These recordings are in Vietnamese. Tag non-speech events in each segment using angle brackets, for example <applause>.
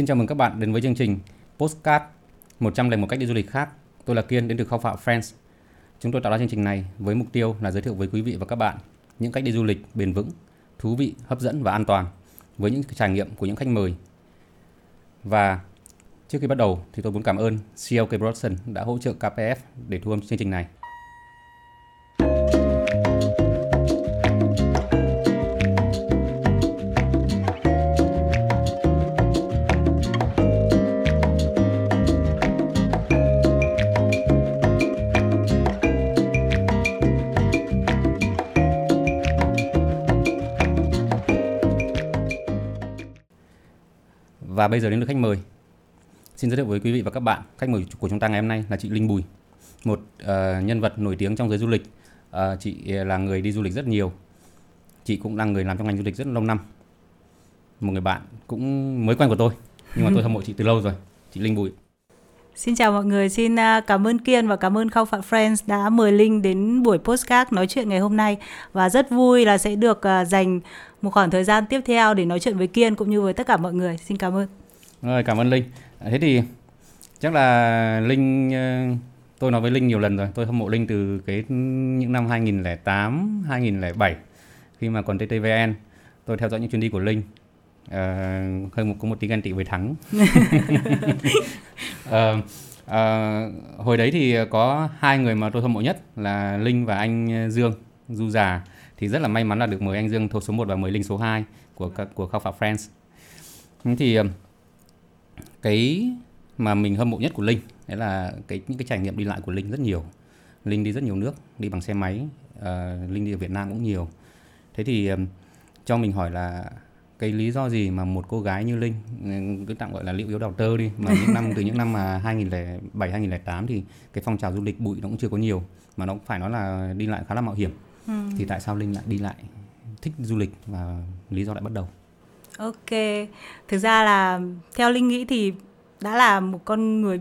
Xin chào mừng các bạn đến với chương trình Postcard 101 cách đi du lịch khác. Tôi là Kiên đến từ Khao Phạ Friends. Chúng tôi tạo ra chương trình này với mục tiêu là giới thiệu với quý vị và các bạn những cách đi du lịch bền vững, thú vị, hấp dẫn và an toàn với những trải nghiệm của những khách mời. Và trước khi bắt đầu thì tôi muốn cảm ơn CLK Production đã hỗ trợ KPF để thu âm chương trình này. Và bây giờ đến lượt khách mời. Xin giới thiệu với quý vị và các bạn, khách mời của chúng ta ngày hôm nay là chị Linh Bùi, một uh, nhân vật nổi tiếng trong giới du lịch. Uh, chị là người đi du lịch rất nhiều. Chị cũng là người làm trong ngành du lịch rất lâu năm. Một người bạn cũng mới quen của tôi, nhưng mà tôi hâm mộ chị từ lâu rồi. Chị Linh Bùi. Xin chào mọi người, xin ờ, cảm ơn Kiên và cảm ơn Khao Phạm Friends đã mời Linh đến buổi postcard nói chuyện ngày hôm nay và rất vui là sẽ được dành một khoảng thời gian tiếp theo để nói chuyện với Kiên cũng như với tất cả mọi người. Xin cảm ơn. Rồi, cảm ơn Linh. Thế thì chắc là Linh ờ, tôi nói với Linh nhiều lần rồi, tôi hâm mộ Linh từ cái những năm 2008, 2007 khi mà còn TTVN. Tôi theo dõi những chuyến đi của Linh. Uh, hơi một có một tí ghen tị với thắng uh, <laughs> uh, hồi đấy thì có hai người mà tôi hâm mộ nhất là linh và anh dương du già thì rất là may mắn là được mời anh dương thuộc số 1 và mời linh số 2 của của khao phạ friends thì cái mà mình hâm mộ nhất của linh đấy là cái những cái trải nghiệm đi lại của linh rất nhiều. Linh đi rất nhiều nước đi bằng xe máy uh, linh đi ở việt nam cũng nhiều. Thế thì um, cho mình hỏi là cái lý do gì mà một cô gái như Linh cứ tạm gọi là liệu yếu đào tơ đi mà những năm <laughs> từ những năm mà 2007 2008 thì cái phong trào du lịch bụi nó cũng chưa có nhiều mà nó cũng phải nói là đi lại khá là mạo hiểm. Ừ. thì tại sao Linh lại đi lại thích du lịch và lý do lại bắt đầu Ok, thực ra là theo Linh nghĩ thì đã là một con người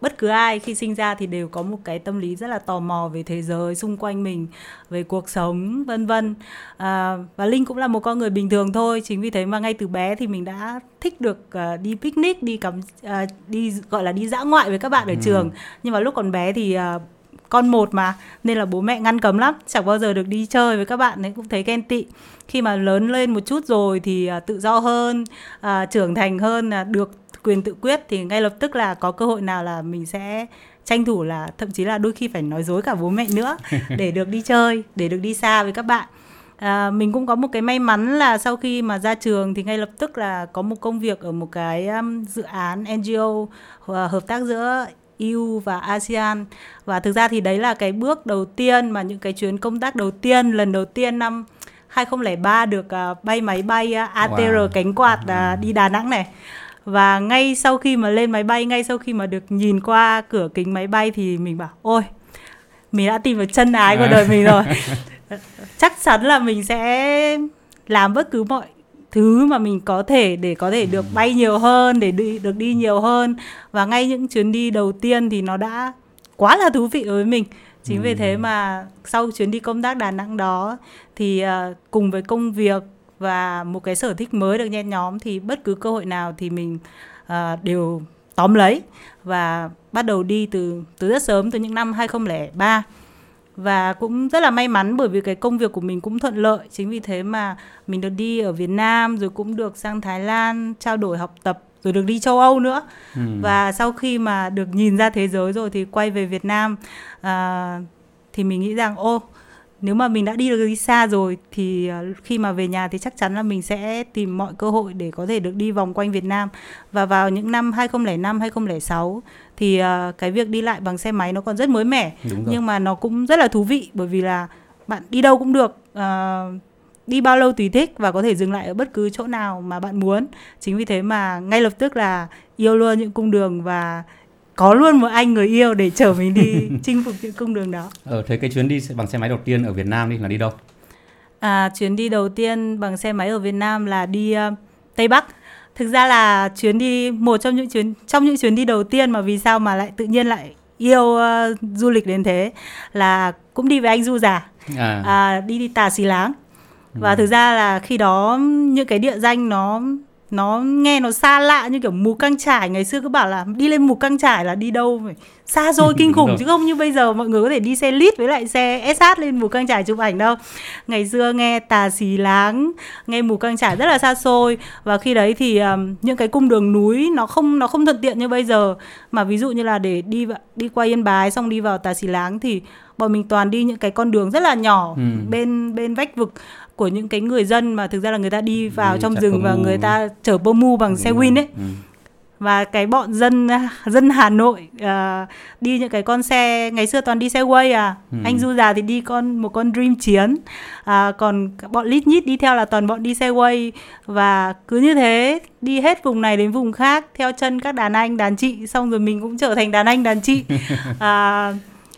bất cứ ai khi sinh ra thì đều có một cái tâm lý rất là tò mò về thế giới xung quanh mình về cuộc sống vân vân. À, và linh cũng là một con người bình thường thôi chính vì thế mà ngay từ bé thì mình đã thích được uh, đi picnic đi cắm uh, đi gọi là đi dã ngoại với các bạn ở ừ. trường. Nhưng mà lúc còn bé thì uh, con một mà nên là bố mẹ ngăn cấm lắm. Chẳng bao giờ được đi chơi với các bạn ấy cũng thấy ghen tị. Khi mà lớn lên một chút rồi thì uh, tự do hơn uh, trưởng thành hơn uh, được quyền tự quyết thì ngay lập tức là có cơ hội nào là mình sẽ tranh thủ là thậm chí là đôi khi phải nói dối cả bố mẹ nữa <laughs> để được đi chơi để được đi xa với các bạn. À, mình cũng có một cái may mắn là sau khi mà ra trường thì ngay lập tức là có một công việc ở một cái um, dự án NGO uh, hợp tác giữa EU và ASEAN. Và thực ra thì đấy là cái bước đầu tiên mà những cái chuyến công tác đầu tiên lần đầu tiên năm 2003 được uh, bay máy bay uh, ATR wow. cánh quạt uh, đi Đà Nẵng này. Và ngay sau khi mà lên máy bay ngay sau khi mà được nhìn qua cửa kính máy bay thì mình bảo ôi mình đã tìm được chân ái của đời mình rồi. <laughs> Chắc chắn là mình sẽ làm bất cứ mọi thứ mà mình có thể để có thể được bay nhiều hơn để đi, được đi nhiều hơn. Và ngay những chuyến đi đầu tiên thì nó đã quá là thú vị đối với mình. Chính ừ. vì thế mà sau chuyến đi công tác Đà Nẵng đó thì uh, cùng với công việc và một cái sở thích mới được nhen nhóm thì bất cứ cơ hội nào thì mình uh, đều tóm lấy và bắt đầu đi từ từ rất sớm từ những năm 2003 và cũng rất là may mắn bởi vì cái công việc của mình cũng thuận lợi. Chính vì thế mà mình được đi ở Việt Nam rồi cũng được sang Thái Lan trao đổi học tập rồi được đi châu Âu nữa. Ừ. và sau khi mà được nhìn ra thế giới rồi thì quay về Việt Nam à, thì mình nghĩ rằng ô nếu mà mình đã đi được đi xa rồi thì à, khi mà về nhà thì chắc chắn là mình sẽ tìm mọi cơ hội để có thể được đi vòng quanh Việt Nam. Và vào những năm 2005 2006 thì uh, cái việc đi lại bằng xe máy nó còn rất mới mẻ nhưng mà nó cũng rất là thú vị bởi vì là bạn đi đâu cũng được uh, đi bao lâu tùy thích và có thể dừng lại ở bất cứ chỗ nào mà bạn muốn chính vì thế mà ngay lập tức là yêu luôn những cung đường và có luôn một anh người yêu để chở mình đi <laughs> chinh phục những cung đường đó. Ờ, thế cái chuyến đi bằng xe máy đầu tiên ở Việt Nam đi là đi đâu? À, chuyến đi đầu tiên bằng xe máy ở Việt Nam là đi uh, Tây Bắc. Thực ra là chuyến đi một trong những chuyến trong những chuyến đi đầu tiên mà vì sao mà lại tự nhiên lại yêu uh, du lịch đến thế là cũng đi với anh du già à. À, đi đi tà xì láng và ừ. thực ra là khi đó những cái địa danh nó nó nghe nó xa lạ như kiểu mù căng trải. Ngày xưa cứ bảo là đi lên mù căng trải là đi đâu phải xa xôi <laughs> kinh khủng chứ không như bây giờ mọi người có thể đi xe lít với lại xe SH lên mù căng trải chụp ảnh đâu. Ngày xưa nghe tà xì láng nghe mù căng trải rất là xa xôi. Và khi đấy thì um, những cái cung đường núi nó không nó không thuận tiện như bây giờ. Mà ví dụ như là để đi đi qua yên bái xong đi vào tà xì láng thì bọn mình toàn đi những cái con đường rất là nhỏ ừ. bên bên vách vực của những cái người dân mà thực ra là người ta đi vào đi trong rừng và người ta chở bô mu bằng xe win ấy. Ừ. và cái bọn dân dân Hà Nội uh, đi những cái con xe ngày xưa toàn đi xe quay à. Ừ. anh du già thì đi con một con Dream chiến. À, còn bọn lít nhít đi theo là toàn bọn đi xe quay và cứ như thế đi hết vùng này đến vùng khác theo chân các đàn anh đàn chị xong rồi mình cũng trở thành đàn anh đàn chị. <laughs> À,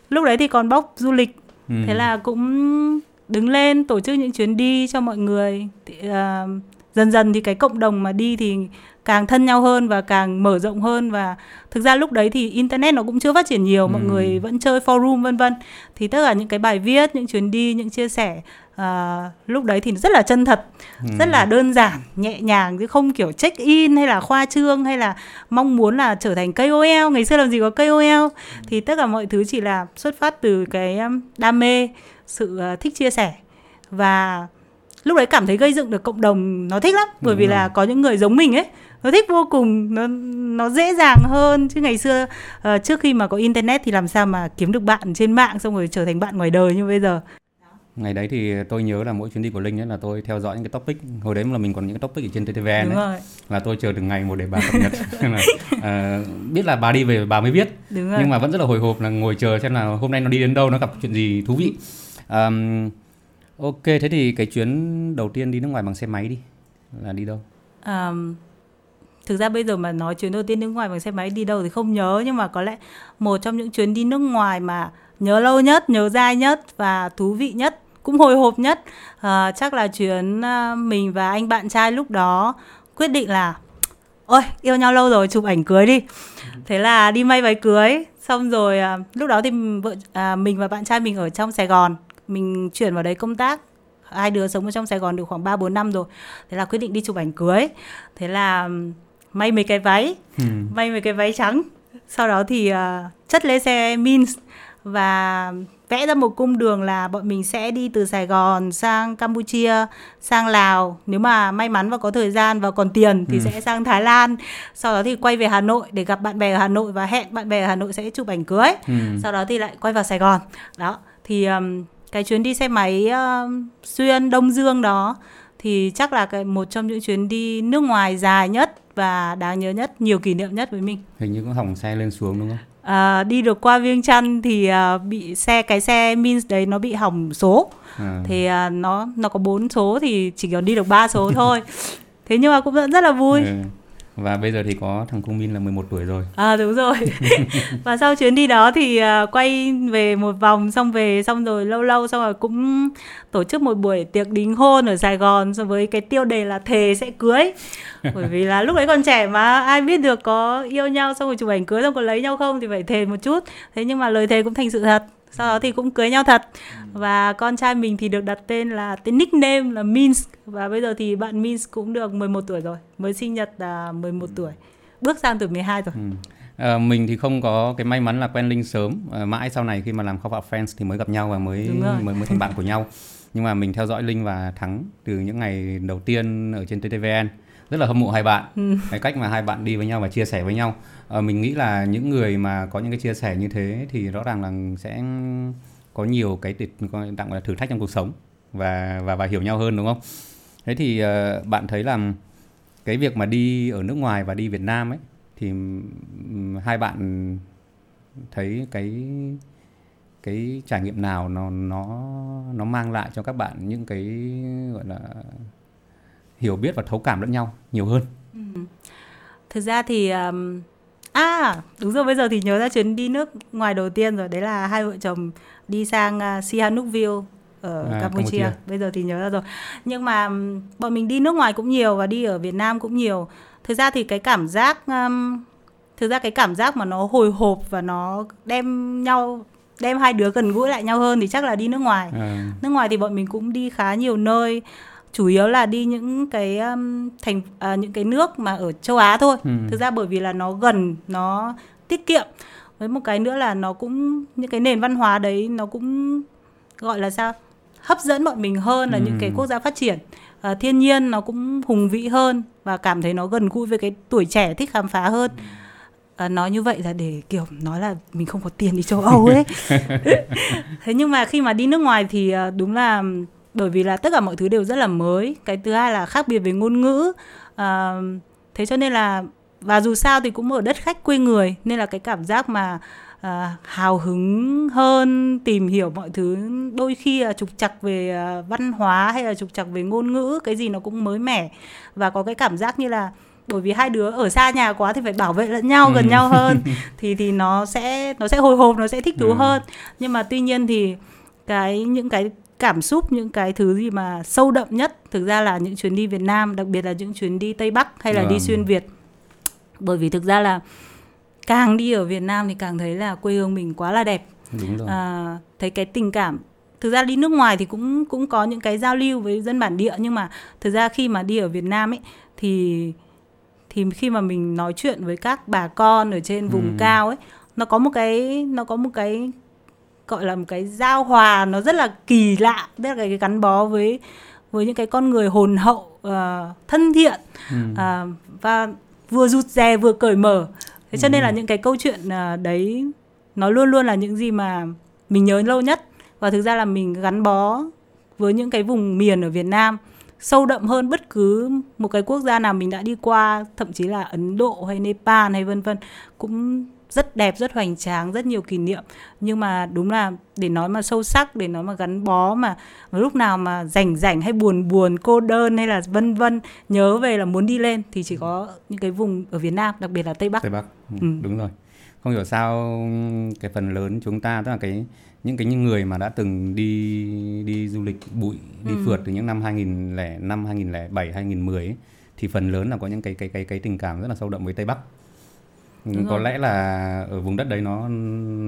lúc đấy thì còn bóc du lịch. Ừ. thế là cũng đứng lên tổ chức những chuyến đi cho mọi người thì, uh, dần dần thì cái cộng đồng mà đi thì càng thân nhau hơn và càng mở rộng hơn và thực ra lúc đấy thì internet nó cũng chưa phát triển nhiều ừ. mọi người vẫn chơi forum vân vân thì tất cả những cái bài viết những chuyến đi những chia sẻ uh, lúc đấy thì rất là chân thật ừ. rất là đơn giản nhẹ nhàng chứ không kiểu check in hay là khoa trương hay là mong muốn là trở thành KOL ngày xưa làm gì có KOL ừ. thì tất cả mọi thứ chỉ là xuất phát từ cái đam mê sự ờ, thích chia sẻ. Và lúc đấy cảm thấy gây dựng được cộng đồng nó thích lắm bởi Đúng vì rồi. là có những người giống mình ấy nó thích vô cùng nó nó dễ dàng hơn. Chứ ngày xưa uh, trước khi mà có internet thì làm sao mà kiếm được bạn trên mạng xong rồi trở thành bạn ngoài đời như bây giờ? Ngày đấy thì tôi nhớ là mỗi chuyến đi của linh ấy là tôi theo dõi những cái topic. Hồi đấy là mình còn những cái topic ở trên TTVN ấy. rồi. là tôi chờ từng ngày một để bà cập nhật. <laughs> Là, uh, biết là bà đi về bà mới biết. Đúng rồi. nhưng mà vẫn rất là hồi hộp là ngồi chờ xem là hôm nay nó đi đến đâu nó gặp chuyện gì thú vị um, ok thế thì cái chuyến đầu tiên đi nước ngoài bằng xe máy đi là đi đâu? Um, thực ra bây giờ mà nói chuyến đầu tiên nước ngoài bằng xe máy đi đâu thì không nhớ nhưng mà có lẽ một trong những chuyến đi nước ngoài mà nhớ lâu nhất nhớ dai nhất và thú vị nhất cũng hồi hộp nhất uh, chắc là chuyến uh, mình và anh bạn trai lúc đó quyết định là ôi yêu nhau lâu rồi chụp ảnh cưới đi. Thế là đi may váy cưới xong rồi uh, lúc đó thì vợ uh, mình và bạn trai mình ở trong sài gòn mình chuyển vào đấy công tác hai đứa sống ở trong Sài Gòn được khoảng 3 4 năm rồi. Thế là quyết định đi chụp ảnh cưới. Thế là may mấy cái váy, ừ. may mấy cái váy trắng. Sau đó thì uh, chất lên xe Mins và vẽ ra một cung đường là bọn mình sẽ đi từ Sài Gòn sang Campuchia, sang Lào. Nếu mà may mắn và có thời gian và còn tiền thì ừ. sẽ sang Thái Lan. Sau đó thì quay về Hà Nội để gặp bạn bè ở Hà Nội và hẹn bạn bè ở Hà Nội sẽ chụp ảnh cưới. Ừ. Sau đó thì lại quay vào Sài Gòn. Đó. Thì um, cái chuyến đi xe máy uh, xuyên Đông Dương đó thì chắc là cái một trong những chuyến đi nước ngoài dài nhất và đáng nhớ nhất, nhiều kỷ niệm nhất với mình. Hình như có hỏng xe lên xuống đúng không? À, đi được qua Viêng Chăn thì uh, bị xe cái xe Mins đấy nó bị hỏng số. À. Thì uh, nó nó có bốn số thì chỉ còn đi được ba số thôi. <laughs> Thế nhưng mà cũng rất là vui. Ừ và bây giờ thì có thằng Cung Min là 11 tuổi rồi. À đúng rồi. <laughs> và sau chuyến đi đó thì uh, quay về một vòng xong về xong rồi lâu lâu xong rồi cũng tổ chức một buổi tiệc đính hôn ở Sài Gòn so với cái tiêu đề là thề sẽ cưới. <laughs> Bởi vì là lúc đấy còn trẻ mà ai biết được có yêu nhau xong rồi chụp ảnh cưới xong có lấy nhau không thì phải thề một chút. Thế nhưng mà lời thề cũng thành sự thật sau đó thì cũng cưới nhau thật. Và con trai mình thì được đặt tên là tên nickname là Mins. Và bây giờ thì bạn Mins cũng được 11 tuổi rồi mới sinh nhật là 11 tuổi. Bước sang tuổi 12 rồi. Ừ. À, mình thì không có cái may mắn là quen Linh sớm. À, mãi sau này khi mà làm Khóc Out Friends thì mới gặp nhau và mới mới mới thành bạn của nhau. Nhưng mà mình theo dõi Linh và Thắng từ những ngày đầu tiên ở trên TTVN rất là hâm mộ hai bạn. Ừ. cái cách mà hai bạn đi với nhau và chia sẻ với nhau à, mình nghĩ là những người mà có những cái chia sẻ như thế thì rõ ràng là sẽ có nhiều cái tặng là thử thách trong cuộc sống và và và hiểu nhau hơn đúng không thế thì uh, bạn thấy là cái việc mà đi ở nước ngoài và đi Việt Nam ấy thì hai bạn thấy cái cái trải nghiệm nào nó nó nó mang lại cho các bạn những cái gọi là hiểu biết và thấu cảm lẫn nhau nhiều hơn. Ừ. Thực ra thì um, à đúng rồi bây giờ thì nhớ ra chuyến đi nước ngoài đầu tiên rồi đấy là hai vợ chồng đi sang uh, Sihanoukville ở à, Campuchia. Campuchia. Bây giờ thì nhớ ra rồi. Nhưng mà bọn mình đi nước ngoài cũng nhiều và đi ở Việt Nam cũng nhiều. Thực ra thì cái cảm giác um, thực ra cái cảm giác mà nó hồi hộp và nó đem nhau đem hai đứa gần gũi lại nhau hơn thì chắc là đi nước ngoài. À. Nước ngoài thì bọn mình cũng đi khá nhiều nơi chủ yếu là đi những cái um, thành à, những cái nước mà ở châu Á thôi. Ừ. Thực ra bởi vì là nó gần, nó tiết kiệm. Với một cái nữa là nó cũng những cái nền văn hóa đấy nó cũng gọi là sao? hấp dẫn bọn mình hơn là Ừ. những cái quốc gia phát triển. À, thiên nhiên nó cũng hùng vĩ hơn và cảm thấy nó gần gũi với cái tuổi trẻ thích khám phá hơn. À, nói như vậy là để kiểu nói là mình không có tiền đi châu Âu ấy. <laughs> <laughs> thế nhưng mà khi mà đi nước ngoài thì à, đúng là bởi vì là tất cả mọi thứ đều rất là mới. Cái thứ hai là khác biệt về ngôn ngữ. À, thế cho nên là và dù sao thì cũng ở đất khách quê người nên là cái cảm giác mà à, hào hứng hơn tìm hiểu mọi thứ đôi khi là trục trặc về à, văn hóa hay là trục trặc về ngôn ngữ cái gì nó cũng mới mẻ. Và có cái cảm giác như là bởi vì hai đứa ở xa nhà quá thì phải bảo vệ lẫn nhau gần Ừ. nhau hơn. <laughs> Thì thì nó sẽ nó sẽ hồi hộp nó sẽ thích thú Ừ. hơn. Nhưng mà tuy nhiên thì cái những cái cảm xúc những cái thứ gì mà sâu đậm nhất thực ra là những chuyến đi Việt Nam đặc biệt là những chuyến đi Tây Bắc hay là đi Vâng. xuyên Việt bởi vì thực ra là càng đi ở Việt Nam thì càng thấy là quê hương mình quá là đẹp đúng rồi à, thấy cái tình cảm thực ra đi nước ngoài thì cũng cũng có những cái giao lưu với dân bản địa nhưng mà thực ra khi mà đi ở Việt Nam ấy thì thì khi mà mình nói chuyện với các bà con ở trên vùng Ừ. cao ấy nó có một cái nó có một cái gọi là một cái giao hòa nó rất là kỳ lạ tức là cái gắn bó với với những cái con người hồn hậu ờ, thân thiện ừ. à, và vừa rụt rè vừa cởi mở thế cho nên Ừ. là những cái câu chuyện à, đấy nó luôn luôn là những gì mà mình nhớ lâu nhất và thực ra là mình gắn bó với những cái vùng miền ở Việt Nam sâu đậm hơn bất cứ một cái quốc gia nào mình đã đi qua thậm chí là Ấn Độ hay Nepal hay vân vân cũng rất đẹp rất hoành tráng rất nhiều kỷ niệm. Nhưng mà đúng là để nói mà sâu sắc để nói mà gắn bó mà, lúc nào mà rảnh rảnh hay buồn buồn cô đơn hay là vân vân nhớ về là muốn đi lên thì chỉ có những cái vùng ở Việt Nam đặc biệt là Tây Bắc. Tây Bắc. Ừ, Ừ. đúng rồi. Không hiểu sao cái phần lớn chúng ta tức là cái những cái những người mà đã từng đi đi du lịch bụi đi Ừ. phượt từ những năm 2005 2007 2010 ấy, thì phần lớn là có những cái cái cái cái tình cảm rất là sâu đậm với Tây Bắc Đúng có rồi. lẽ là ở vùng đất đấy nó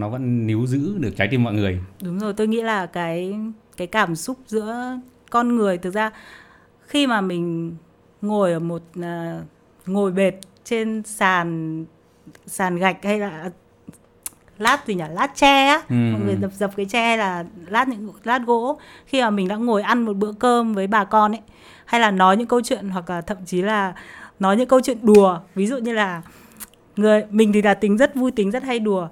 nó vẫn níu giữ được trái tim mọi người Đúng rồi, tôi nghĩ là cái cái cảm xúc giữa con người thực ra khi mà mình ngồi ở một à, ngồi bệt trên sàn sàn gạch hay là lát gì nhỉ lát tre á Ừ, mọi người ừ. dập dập cái tre là lát những lát gỗ khi mà mình đã ngồi ăn một bữa cơm với bà con ấy hay là nói những câu chuyện hoặc là thậm chí là nói những câu chuyện đùa ví dụ như là người. Mình thì là tính rất vui tính rất hay đùa.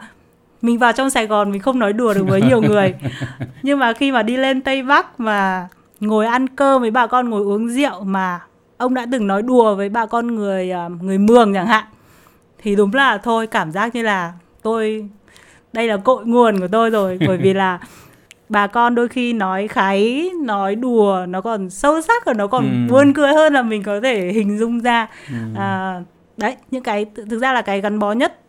Mình vào trong Sài Gòn mình không nói đùa được với nhiều người. <laughs> Nhưng mà khi mà đi lên Tây Bắc mà ngồi ăn cơm với bà con ngồi uống rượu mà ông đã từng nói đùa với bà con người à, người Mường chẳng hạn thì đúng là thôi cảm giác như là tôi đây là cội nguồn của tôi rồi. Bởi vì là <laughs> bà con đôi khi nói kháy nói đùa nó còn sâu sắc và nó còn Ừ. buồn cười hơn là mình có thể hình dung ra. Ừ. à, đấy những cái thực ra là cái gắn bó nhất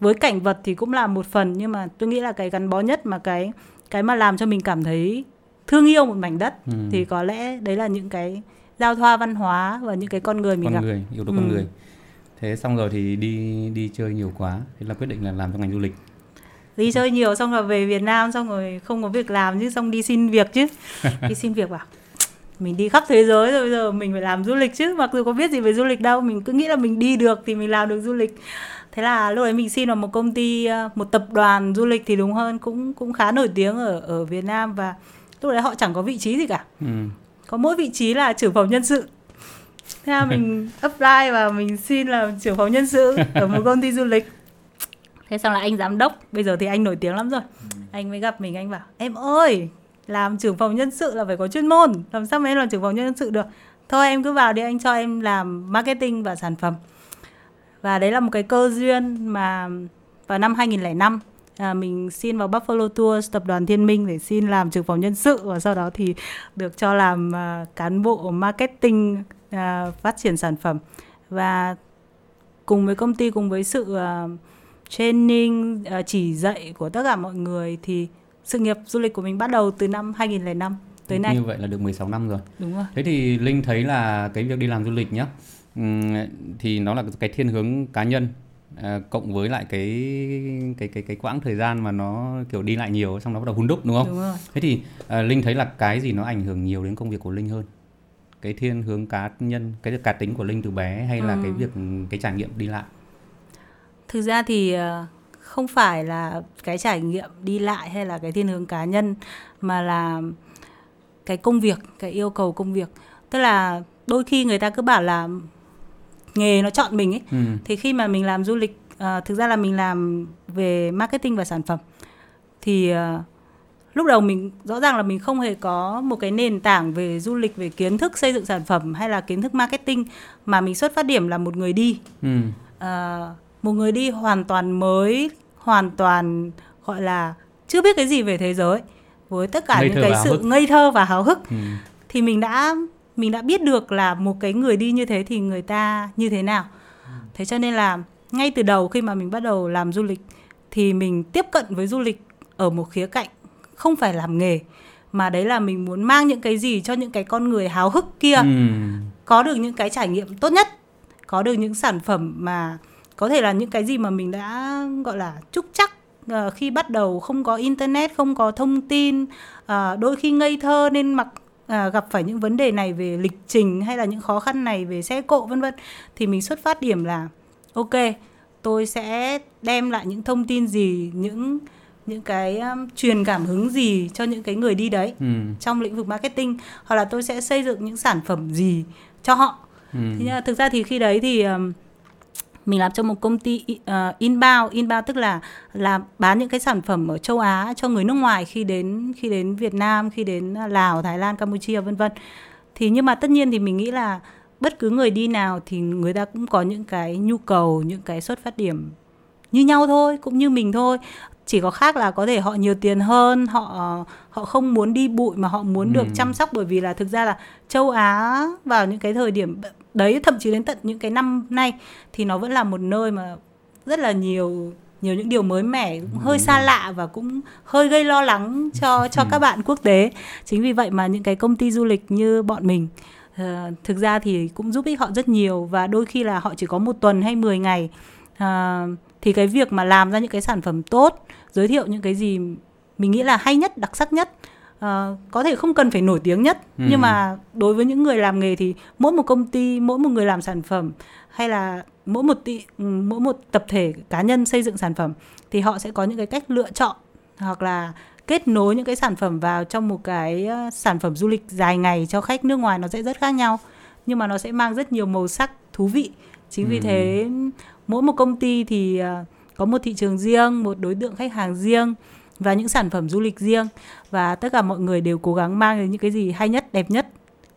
với cảnh vật thì cũng là một phần nhưng mà tôi nghĩ là cái gắn bó nhất mà cái cái mà làm cho mình cảm thấy thương yêu một mảnh đất Ừ. thì có lẽ đấy là những cái giao thoa văn hóa và những cái con người mình con gặp. người yếu tố Ừ. con người. Thế xong rồi thì đi đi chơi nhiều quá thế là quyết định là làm trong ngành du lịch. Đi chơi nhiều xong rồi về Việt Nam xong rồi không có việc làm chứ xong đi xin việc chứ. <laughs> Đi xin việc bảo mình đi khắp thế giới rồi bây giờ mình phải làm du lịch chứ. Mặc dù có biết gì về du lịch đâu mình cứ nghĩ là mình đi được thì mình làm được du lịch. Thế là lúc đấy mình xin vào một công ty ờ, một tập đoàn du lịch thì đúng hơn cũng cũng khá nổi tiếng ở ở Việt Nam và lúc đấy họ chẳng có vị trí gì cả. Ừ. có mỗi vị trí là trưởng phòng nhân sự. Thế là mình <laughs> apply và mình xin làm trưởng phòng nhân sự ở một công ty du lịch. Thế xong là anh giám đốc bây giờ thì anh nổi tiếng lắm rồi. Anh mới gặp mình anh bảo em ơi làm trưởng phòng nhân sự là phải có chuyên môn. Làm sao mà em làm trưởng phòng nhân sự được? Thôi em cứ vào đi anh cho em làm marketing và sản phẩm. Và đấy là một cái cơ duyên mà vào năm 2005 à, mình xin vào Buffalo Tours tập đoàn Thiên Minh để xin làm trưởng phòng nhân sự và sau đó thì được cho làm à, cán bộ marketing à, phát triển sản phẩm. Và cùng với công ty cùng với sự à, training à, chỉ dạy của tất cả mọi người thì sự nghiệp du lịch của mình bắt đầu từ năm 2005 tới nay như vậy là được 16 năm rồi đúng rồi Thế thì Linh thấy là cái việc đi làm du lịch nhá ừm, thì nó là cái thiên hướng cá nhân à, cộng với lại cái cái cái cái quãng thời gian mà nó kiểu đi lại nhiều xong nó bắt đầu hun đúc đúng không? đúng rồi Thế thì à, Linh thấy là cái gì nó ảnh hưởng nhiều đến công việc của Linh hơn? cái thiên hướng cá nhân cái cá tính của linh từ bé hay là Ừ. cái việc cái trải nghiệm đi lại Thực ra thì ờ, không phải là cái trải nghiệm đi lại hay là cái thiên hướng cá nhân mà là cái công việc, cái yêu cầu công việc. Tức là đôi khi người ta cứ bảo là nghề nó chọn mình ấy. ừ. Thì khi mà mình làm du lịch, ờ, thực ra là mình làm về marketing và sản phẩm. Thì ờ, lúc đầu mình rõ ràng là mình không hề có một cái nền tảng về du lịch, về kiến thức xây dựng sản phẩm hay là kiến thức marketing mà mình xuất phát điểm là một người đi. Ừ. Ờ, một người đi hoàn toàn mới hoàn toàn gọi là chưa biết cái gì về thế giới với tất cả Ngây những cái sự hức. ngây thơ và háo hức Ừ. thì mình đã mình đã biết được là một cái người đi như thế thì người ta như thế nào thế cho nên là ngay từ đầu khi mà mình bắt đầu làm du lịch thì mình tiếp cận với du lịch ở một khía cạnh không phải làm nghề mà đấy là mình muốn mang những cái gì cho những cái con người háo hức kia Ừ. có được những cái trải nghiệm tốt nhất có được những sản phẩm mà có thể là những cái gì mà mình đã gọi là trúc chắc ờ, khi bắt đầu không có internet không có thông tin ờ, đôi khi ngây thơ nên mặc à, gặp phải những vấn đề này về lịch trình hay là những khó khăn này về xe cộ vân vân thì mình xuất phát điểm là ok tôi sẽ đem lại những thông tin gì những những cái um, truyền cảm hứng gì cho những cái người đi đấy Ừ. trong lĩnh vực marketing hoặc là tôi sẽ xây dựng những sản phẩm gì cho họ Ừ. Thế nhưng mà thực ra thì khi đấy thì um, mình làm cho một công ty uh, inbound inbound tức là là bán những cái sản phẩm ở châu Á cho người nước ngoài khi đến khi đến Việt Nam khi đến Lào Thái Lan Campuchia vân vân. Thì nhưng mà tất nhiên thì mình nghĩ là bất cứ người đi nào thì người ta cũng có những cái nhu cầu những cái xuất phát điểm như nhau thôi cũng như mình thôi chỉ có khác là có thể họ nhiều tiền hơn họ họ không muốn đi bụi mà họ muốn được Ừ. chăm sóc. Bởi vì là thực ra là châu Á vào những cái thời điểm đấy thậm chí đến tận những cái năm nay thì nó vẫn là một nơi mà rất là nhiều nhiều những điều mới mẻ cũng hơi xa lạ và cũng hơi gây lo lắng cho <laughs> cho các bạn quốc tế. Chính vì vậy mà những cái công ty du lịch như bọn mình ờ, thực ra thì cũng giúp ích họ rất nhiều và đôi khi là họ chỉ có một tuần hay 10 ngày. Ờ, thì cái việc mà làm ra những cái sản phẩm tốt giới thiệu những cái gì mình nghĩ là hay nhất đặc sắc nhất Ờ, có thể không cần phải nổi tiếng nhất Ừ. nhưng mà đối với những người làm nghề thì mỗi một công ty mỗi một người làm sản phẩm hay là mỗi một tị, ừ, mỗi một tập thể cá nhân xây dựng sản phẩm thì họ sẽ có những cái cách lựa chọn hoặc là kết nối những cái sản phẩm vào trong một cái ờ, sản phẩm du lịch dài ngày cho khách nước ngoài nó sẽ rất khác nhau nhưng mà nó sẽ mang rất nhiều màu sắc thú vị chính vì Ừ. thế mỗi một công ty thì ờ, có một thị trường riêng một đối tượng khách hàng riêng và những sản phẩm du lịch riêng và tất cả mọi người đều cố gắng mang đến những cái gì hay nhất đẹp nhất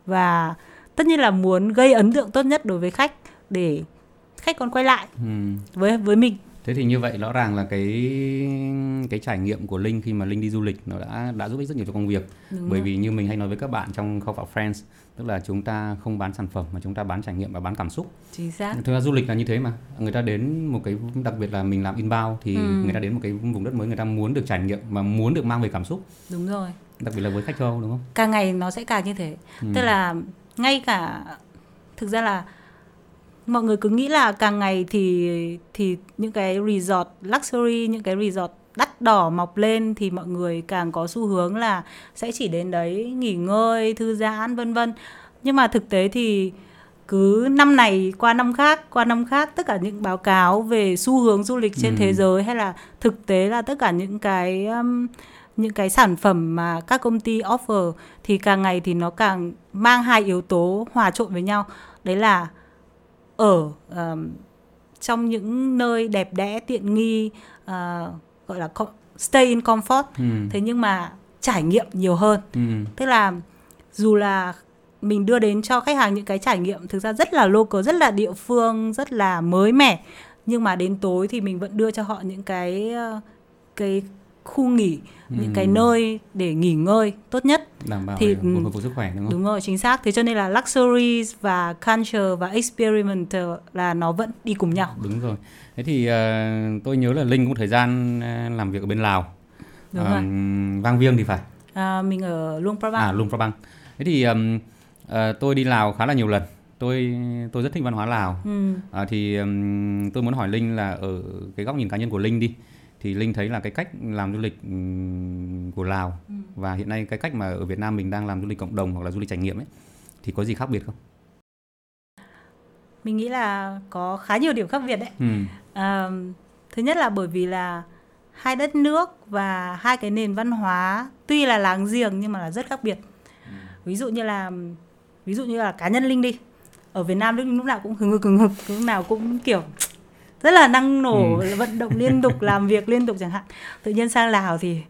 và tất nhiên là muốn gây ấn tượng tốt nhất đối với khách để khách còn quay lại Ừ. với với mình Thế thì như vậy rõ ràng là cái cái trải nghiệm của Linh khi mà Linh đi du lịch nó đã đã giúp ích rất nhiều cho công việc. Đúng Bởi rồi. vì như mình hay nói với các bạn trong khâu phạm Friends, tức là chúng ta không bán sản phẩm mà chúng ta bán trải nghiệm và bán cảm xúc. chính xác Thực ra du lịch là như thế mà. Người ta đến một cái đặc biệt là mình làm inbound thì Ừ. người ta đến một cái vùng đất mới người ta muốn được trải nghiệm và muốn được mang về cảm xúc, đúng rồi đặc biệt là với khách châu Âu đúng không? càng ngày nó sẽ càng như thế Ừ. tức là ngay cả thực ra là mọi người cứ nghĩ là càng ngày thì thì những cái resort luxury những cái resort đắt đỏ mọc lên thì mọi người càng có xu hướng là sẽ chỉ đến đấy nghỉ ngơi thư giãn vân vân nhưng mà thực tế thì cứ năm này qua năm khác qua năm khác tất cả những báo cáo về xu hướng du lịch trên Ừ. thế giới hay là thực tế là tất cả những cái um, những cái sản phẩm mà các công ty offer thì càng ngày thì nó càng mang hai yếu tố hòa trộn với nhau đấy là ở um, trong những nơi đẹp đẽ tiện nghi uh, gọi là stay in comfort Ừ. thế nhưng mà trải nghiệm nhiều hơn Ừ. tức là dù là mình đưa đến cho khách hàng những cái trải nghiệm thực ra rất là local rất là địa phương rất là mới mẻ nhưng mà đến tối thì mình vẫn đưa cho họ những cái ờ, cái khu nghỉ những cái Ừ. nơi để nghỉ ngơi tốt nhất Đảm bảo Thì, ừ. phục sức khỏe đúng không? đúng rồi chính xác thế cho nên là luxury và culture và experiment là nó vẫn đi cùng nhau Đúng rồi. Thế thì ờ, tôi nhớ là Linh cũng thời gian ờ, làm việc ở bên Lào. Đúng Ờ, rồi. Vang Viêng thì phải. à, mình ở Luang Prabang À Luang Prabang. Thế thì ừm, ờ, tôi đi Lào khá là nhiều lần. Tôi tôi rất thích văn hóa Lào. ừ. À, thì ừm, tôi muốn hỏi Linh là ở cái góc nhìn cá nhân của Linh đi thì Linh thấy là cái cách làm du lịch của Lào Ừ. và hiện nay cái cách mà ở Việt Nam mình đang làm du lịch cộng đồng hoặc là du lịch trải nghiệm ấy thì có gì khác biệt không? Mình nghĩ là có khá nhiều điểm khác biệt đấy. Ừ. À, thứ nhất là bởi vì là hai đất nước và hai cái nền văn hóa tuy là láng giềng nhưng mà là rất khác biệt. Ừ. Ví dụ như là ví dụ như là cá nhân Linh đi. Ở Việt Nam lúc, lúc nào cũng hừng hực hừng hực, lúc nào cũng kiểu rất là năng nổ, ừ. vận động liên tục, <laughs> làm việc liên tục chẳng hạn. Tự nhiên sang Lào thì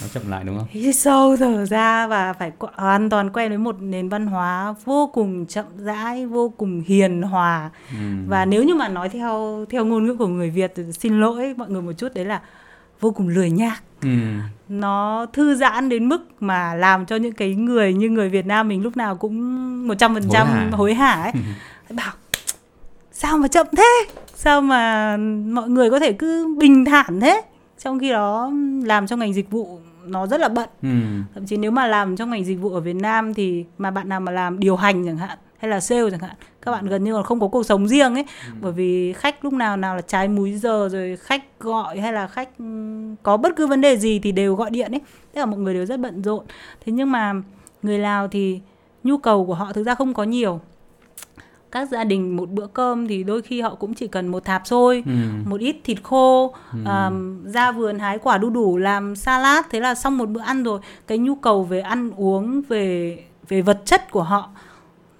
nó chậm lại đúng không? Hít sâu thở ra và phải hoàn toàn quen với một nền văn hóa vô cùng chậm rãi, vô cùng hiền hòa. Ừ. Và nếu như mà nói theo theo ngôn ngữ của người Việt xin lỗi mọi người một chút đấy là vô cùng lười nhác. Ừ. Nó thư giãn đến mức mà làm cho những cái người như người Việt Nam mình lúc nào cũng 100% hối hả, hối hả ấy. <laughs> Bảo sao mà chậm thế? Sao mà mọi người có thể cứ bình thản thế? trong khi đó làm trong ngành dịch vụ nó rất là bận ừ. thậm chí nếu mà làm trong ngành dịch vụ ở Việt Nam thì mà bạn nào mà làm điều hành chẳng hạn hay là sale chẳng hạn các bạn gần như là không có cuộc sống riêng ấy ừ. bởi vì khách lúc nào nào là trái múi giờ rồi khách gọi hay là khách có bất cứ vấn đề gì thì đều gọi điện ấy tức là mọi người đều rất bận rộn thế nhưng mà người Lào thì nhu cầu của họ thực ra không có nhiều các gia đình một bữa cơm thì đôi khi họ cũng chỉ cần một thạp xôi ừ. một ít thịt khô ừ. um, ra vườn hái quả đu đủ làm salad thế là xong một bữa ăn rồi cái nhu cầu về ăn uống về về vật chất của họ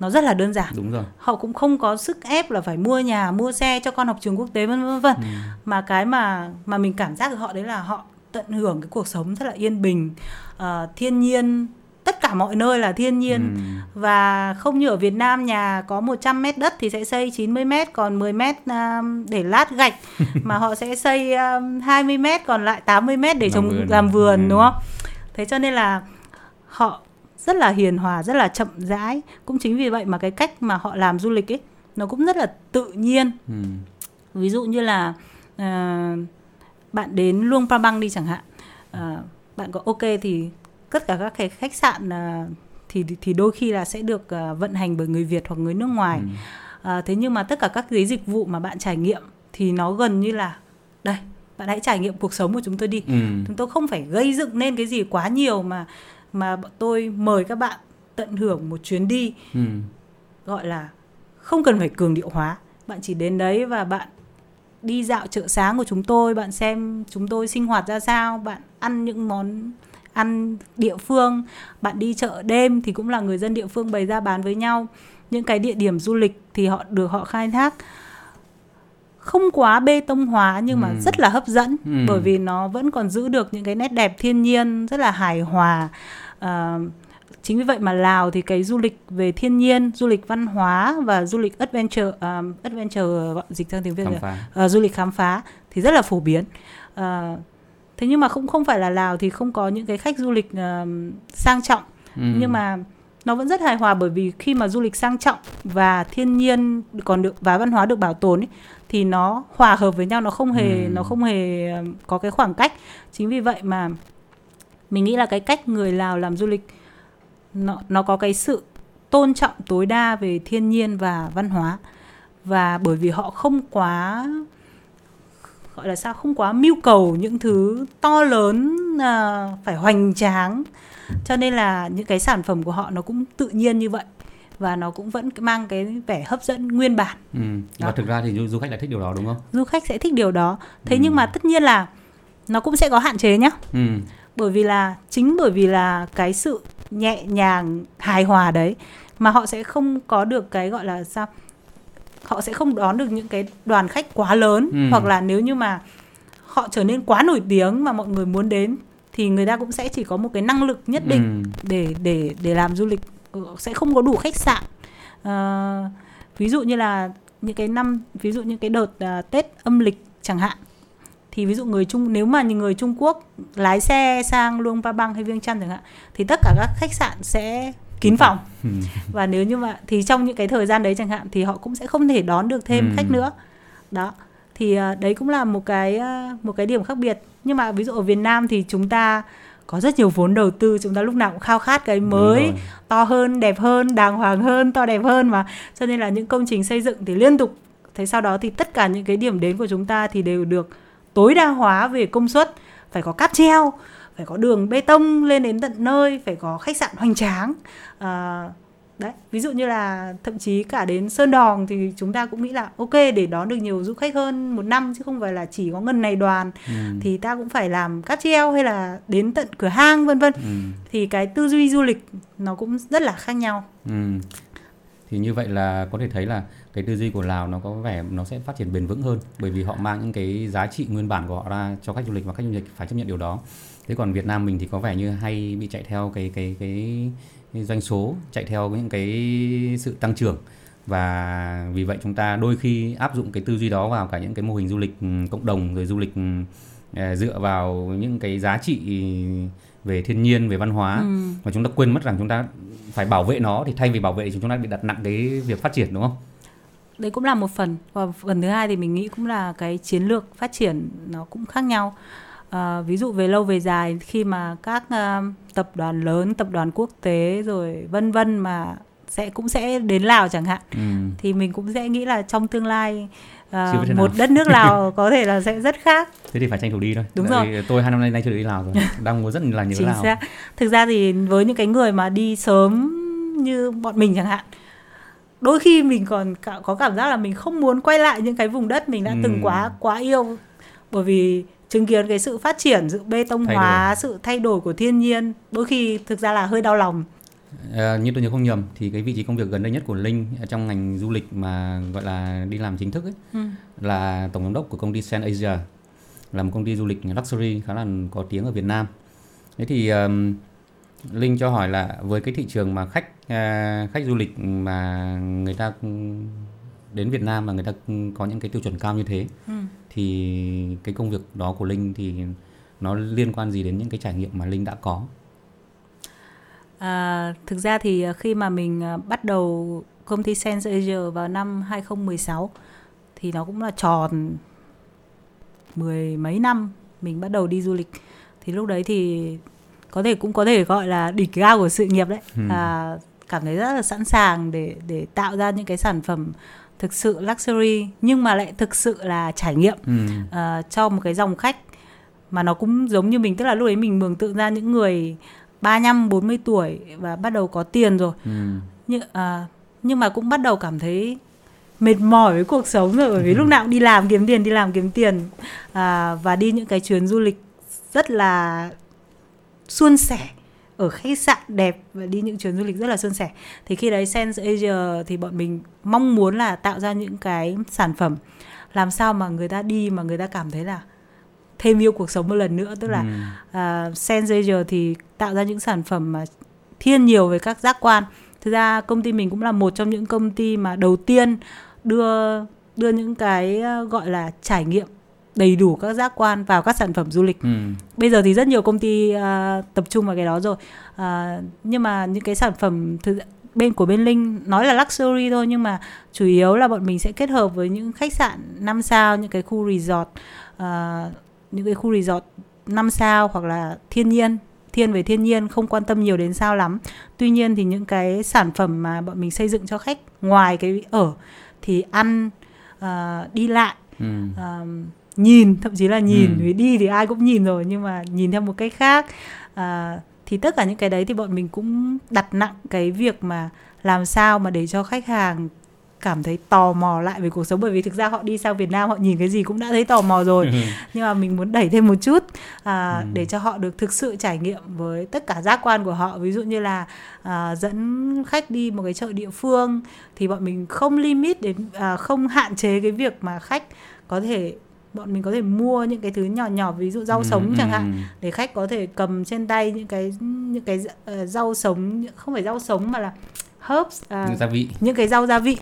nó rất là đơn giản đúng rồi họ cũng không có sức ép là phải mua nhà mua xe cho con học trường quốc tế vân vân vân ừ. mà cái mà mà mình cảm giác của họ đấy là họ tận hưởng cái cuộc sống rất là yên bình uh, thiên nhiên tất cả mọi nơi là thiên nhiên ừ. và không như ở Việt Nam nhà có 100 mét đất thì sẽ xây 90 mét còn 10 mét um, để lát gạch <laughs> mà họ sẽ xây um, 20 mét còn lại 80 mét để làm trồng vườn. làm vườn ừ. đúng không? Thế cho nên là họ rất là hiền hòa, rất là chậm rãi. Cũng chính vì vậy mà cái cách mà họ làm du lịch ấy nó cũng rất là tự nhiên. Ừ. Ví dụ như là uh, bạn đến Luang Prabang đi chẳng hạn. Uh, bạn có ok thì tất cả các cái khách sạn uh, thì thì đôi khi là sẽ được uh, vận hành bởi người Việt hoặc người nước ngoài. Ừ. Uh, thế nhưng mà tất cả các cái dịch vụ mà bạn trải nghiệm thì nó gần như là đây bạn hãy trải nghiệm cuộc sống của chúng tôi đi. Ừ. Chúng tôi không phải gây dựng nên cái gì quá nhiều mà mà tôi mời các bạn tận hưởng một chuyến đi ừ. gọi là không cần phải cường điệu hóa bạn chỉ đến đấy và bạn đi dạo chợ sáng của chúng tôi bạn xem chúng tôi sinh hoạt ra sao bạn ăn những món ăn địa phương bạn đi chợ đêm thì cũng là người dân địa phương bày ra bán với nhau những cái địa điểm du lịch thì họ được họ khai thác không quá bê tông hóa nhưng mà ừ. rất là hấp dẫn ừ. bởi vì nó vẫn còn giữ được những cái nét đẹp thiên nhiên rất là hài hòa à, chính vì vậy mà Lào thì cái du lịch về thiên nhiên, du lịch văn hóa và du lịch adventure, um, adventure gọi dịch sang tiếng Việt uh, du lịch khám phá thì rất là phổ biến. Uh, thế nhưng mà cũng không phải là lào thì không có những cái khách du lịch uh, sang trọng ừ. nhưng mà nó vẫn rất hài hòa bởi vì khi mà du lịch sang trọng và thiên nhiên còn được và văn hóa được bảo tồn ấy, thì nó hòa hợp với nhau nó không hề ừ. nó không hề có cái khoảng cách chính vì vậy mà mình nghĩ là cái cách người lào làm du lịch nó nó có cái sự tôn trọng tối đa về thiên nhiên và văn hóa và bởi vì họ không quá gọi là sao không quá mưu cầu những thứ to lớn à, phải hoành tráng cho nên là những cái sản phẩm của họ nó cũng tự nhiên như vậy và nó cũng vẫn mang cái vẻ hấp dẫn nguyên bản. Ừ. Và thực ra thì du, du khách lại thích điều đó đúng không? Du khách sẽ thích điều đó. Thế ừ. nhưng mà tất nhiên là nó cũng sẽ có hạn chế nhá. Ừ. Bởi vì là chính bởi vì là cái sự nhẹ nhàng hài hòa đấy mà họ sẽ không có được cái gọi là sao họ sẽ không đón được những cái đoàn khách quá lớn ừ. hoặc là nếu như mà họ trở nên quá nổi tiếng mà mọi người muốn đến thì người ta cũng sẽ chỉ có một cái năng lực nhất định ừ. để để để làm du lịch ờ, sẽ không có đủ khách sạn à, ví dụ như là những cái năm ví dụ như cái đợt uh, Tết âm lịch chẳng hạn thì ví dụ người Trung nếu mà người Trung Quốc lái xe sang Luang Prabang hay Viêng Chăn chẳng hạn thì tất cả các khách sạn sẽ kín phòng. Ừ. <laughs> và nếu như mà thì trong những cái thời gian đấy chẳng hạn thì họ cũng sẽ không thể đón được thêm ừ. khách nữa. Đó. Thì à, đấy cũng là một cái à, một cái điểm khác biệt. Nhưng mà ví dụ ở Việt Nam thì chúng ta có rất nhiều vốn đầu tư chúng ta lúc nào cũng khao khát cái mới to hơn đẹp hơn đàng hoàng hơn to đẹp hơn mà. Cho nên là những công trình xây dựng thì liên tục. Thế sau đó thì tất cả những cái điểm đến của chúng ta thì đều được tối đa hóa về công suất phải có cáp treo phải có đường bê tông lên đến tận nơi phải có khách sạn hoành tráng à, đấy ví dụ như là thậm chí cả đến sơn đòn thì chúng ta cũng nghĩ là ok để đón được nhiều du khách hơn một năm chứ không phải là chỉ có ngân này đoàn ừ. thì ta cũng phải làm cáp treo hay là đến tận cửa hang vân vân ừ. thì cái tư duy du lịch nó cũng rất là khác nhau ừ. thì như vậy là có thể thấy là cái tư duy của Lào nó có vẻ nó sẽ phát triển bền vững hơn bởi vì họ mang những cái giá trị nguyên bản của họ ra cho khách du lịch và khách du lịch phải chấp nhận điều đó thế còn Việt Nam mình thì có vẻ như hay bị chạy theo cái cái cái doanh số chạy theo những cái sự tăng trưởng và vì vậy chúng ta đôi khi áp dụng cái tư duy đó vào cả những cái mô hình du lịch ừ, cộng đồng rồi du lịch ừ, dựa vào những cái giá trị về thiên nhiên về văn hóa ừ. mà chúng ta quên mất rằng chúng ta phải bảo vệ nó thì thay vì bảo vệ thì chúng ta bị đặt nặng cái việc phát triển đúng không? Đấy cũng là một phần và phần thứ hai thì mình nghĩ cũng là cái chiến lược phát triển nó cũng khác nhau à, ví dụ về lâu về dài khi mà các uh, tập đoàn lớn tập đoàn quốc tế rồi vân vân mà sẽ cũng sẽ đến Lào chẳng hạn ừ. thì mình cũng sẽ nghĩ là trong tương lai uh, một đất nước Lào <laughs> có thể là sẽ rất khác. Thế thì phải tranh thủ đi thôi. Đúng Tại rồi. Tôi hai năm nay nay chưa được đi Lào rồi, <laughs> đang muốn rất là nhớ Chính Lào. Xác. Thực ra thì với những cái người mà đi sớm như bọn mình chẳng hạn, đôi khi mình còn có cảm giác là mình không muốn quay lại những cái vùng đất mình đã ừ. từng quá quá yêu bởi vì chứng kiến cái sự phát triển sự bê tông hóa sự thay đổi của thiên nhiên đôi khi thực ra là hơi đau lòng À, như tôi nhớ không nhầm thì cái vị trí công việc gần đây nhất của Linh trong ngành du lịch mà gọi là đi làm chính thức ấy ừ. là tổng giám đốc của công ty Sen Asia là một công ty du lịch luxury khá là có tiếng ở Việt Nam. Thế thì um, Linh cho hỏi là với cái thị trường mà khách uh, khách du lịch mà người ta đến Việt Nam mà người ta có những cái tiêu chuẩn cao như thế ừ thì cái công việc đó của Linh thì nó liên quan gì đến những cái trải nghiệm mà Linh đã có? À, thực ra thì à, khi mà mình à, bắt đầu công ty Sense Asia vào năm 2016 thì nó cũng là tròn mười mấy năm mình bắt đầu đi du lịch thì lúc đấy thì có thể cũng có thể gọi là đỉnh cao của sự nghiệp đấy ừ. à, cảm thấy rất là sẵn sàng để để tạo ra những cái sản phẩm thực sự luxury nhưng mà lại thực sự là trải nghiệm ừ. uh, cho một cái dòng khách mà nó cũng giống như mình tức là lúc ấy mình mường tượng ra những người 35 40 tuổi và bắt đầu có tiền rồi. Ừ. Nhưng uh, nhưng mà cũng bắt đầu cảm thấy mệt mỏi với cuộc sống rồi bởi vì ừ. lúc nào cũng đi làm kiếm tiền đi làm kiếm tiền à, và đi những cái chuyến du lịch rất là suôn sẻ ở khách sạn đẹp và đi những chuyến du lịch rất là suôn sẻ. Thì khi đấy Sense Asia thì bọn mình mong muốn là tạo ra những cái sản phẩm làm sao mà người ta đi mà người ta cảm thấy là thêm yêu cuộc sống một lần nữa. Tức là ừ. uh, Sense Asia thì tạo ra những sản phẩm mà thiên nhiều về các giác quan. Thực ra công ty mình cũng là một trong những công ty mà đầu tiên đưa đưa những cái gọi là trải nghiệm đầy đủ các giác quan vào các sản phẩm du lịch ừ. bây giờ thì rất nhiều công ty uh, tập trung vào cái đó rồi uh, nhưng mà những cái sản phẩm thực bên của bên linh nói là luxury thôi nhưng mà chủ yếu là bọn mình sẽ kết hợp với những khách sạn 5 sao những cái khu resort uh, những cái khu resort 5 sao hoặc là thiên nhiên thiên về thiên nhiên không quan tâm nhiều đến sao lắm tuy nhiên thì những cái sản phẩm mà bọn mình xây dựng cho khách ngoài cái ở thì ăn uh, đi lại ừ. uh, nhìn thậm chí là nhìn ừ. vì đi thì ai cũng nhìn rồi nhưng mà nhìn theo một cách khác à, thì tất cả những cái đấy thì bọn mình cũng đặt nặng cái việc mà làm sao mà để cho khách hàng cảm thấy tò mò lại về cuộc sống bởi vì thực ra họ đi sang Việt Nam họ nhìn cái gì cũng đã thấy tò mò rồi ừ. nhưng mà mình muốn đẩy thêm một chút à, ừ. để cho họ được thực sự trải nghiệm với tất cả giác quan của họ ví dụ như là à, dẫn khách đi một cái chợ địa phương thì bọn mình không limit đến à, không hạn chế cái việc mà khách có thể bọn mình có thể mua những cái thứ nhỏ nhỏ ví dụ rau ừ, sống ừ. chẳng hạn để khách có thể cầm trên tay những cái những cái uh, rau sống không phải rau sống mà là herbs uh, gia vị những cái rau gia vị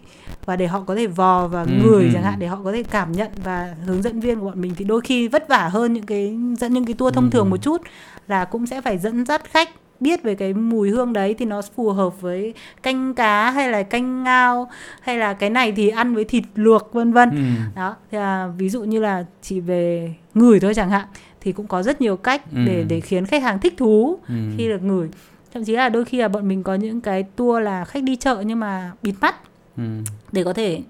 và để họ có thể vò và ừ, ngửi ừ. chẳng hạn để họ có thể cảm nhận và hướng dẫn viên của bọn mình thì đôi khi vất vả hơn những cái dẫn những cái tour thông ừ. thường một chút là cũng sẽ phải dẫn dắt khách biết về cái mùi hương đấy thì nó phù hợp với canh cá hay là canh ngao hay là cái này thì ăn với thịt luộc vân vân ừ. đó thì à, ví dụ như là chỉ về ngửi thôi chẳng hạn thì cũng có rất nhiều cách ừ. để để khiến khách hàng thích thú ừ. khi được ngửi thậm chí là đôi khi là bọn mình có những cái tour là khách đi chợ nhưng mà bịt mắt ừ. để có thể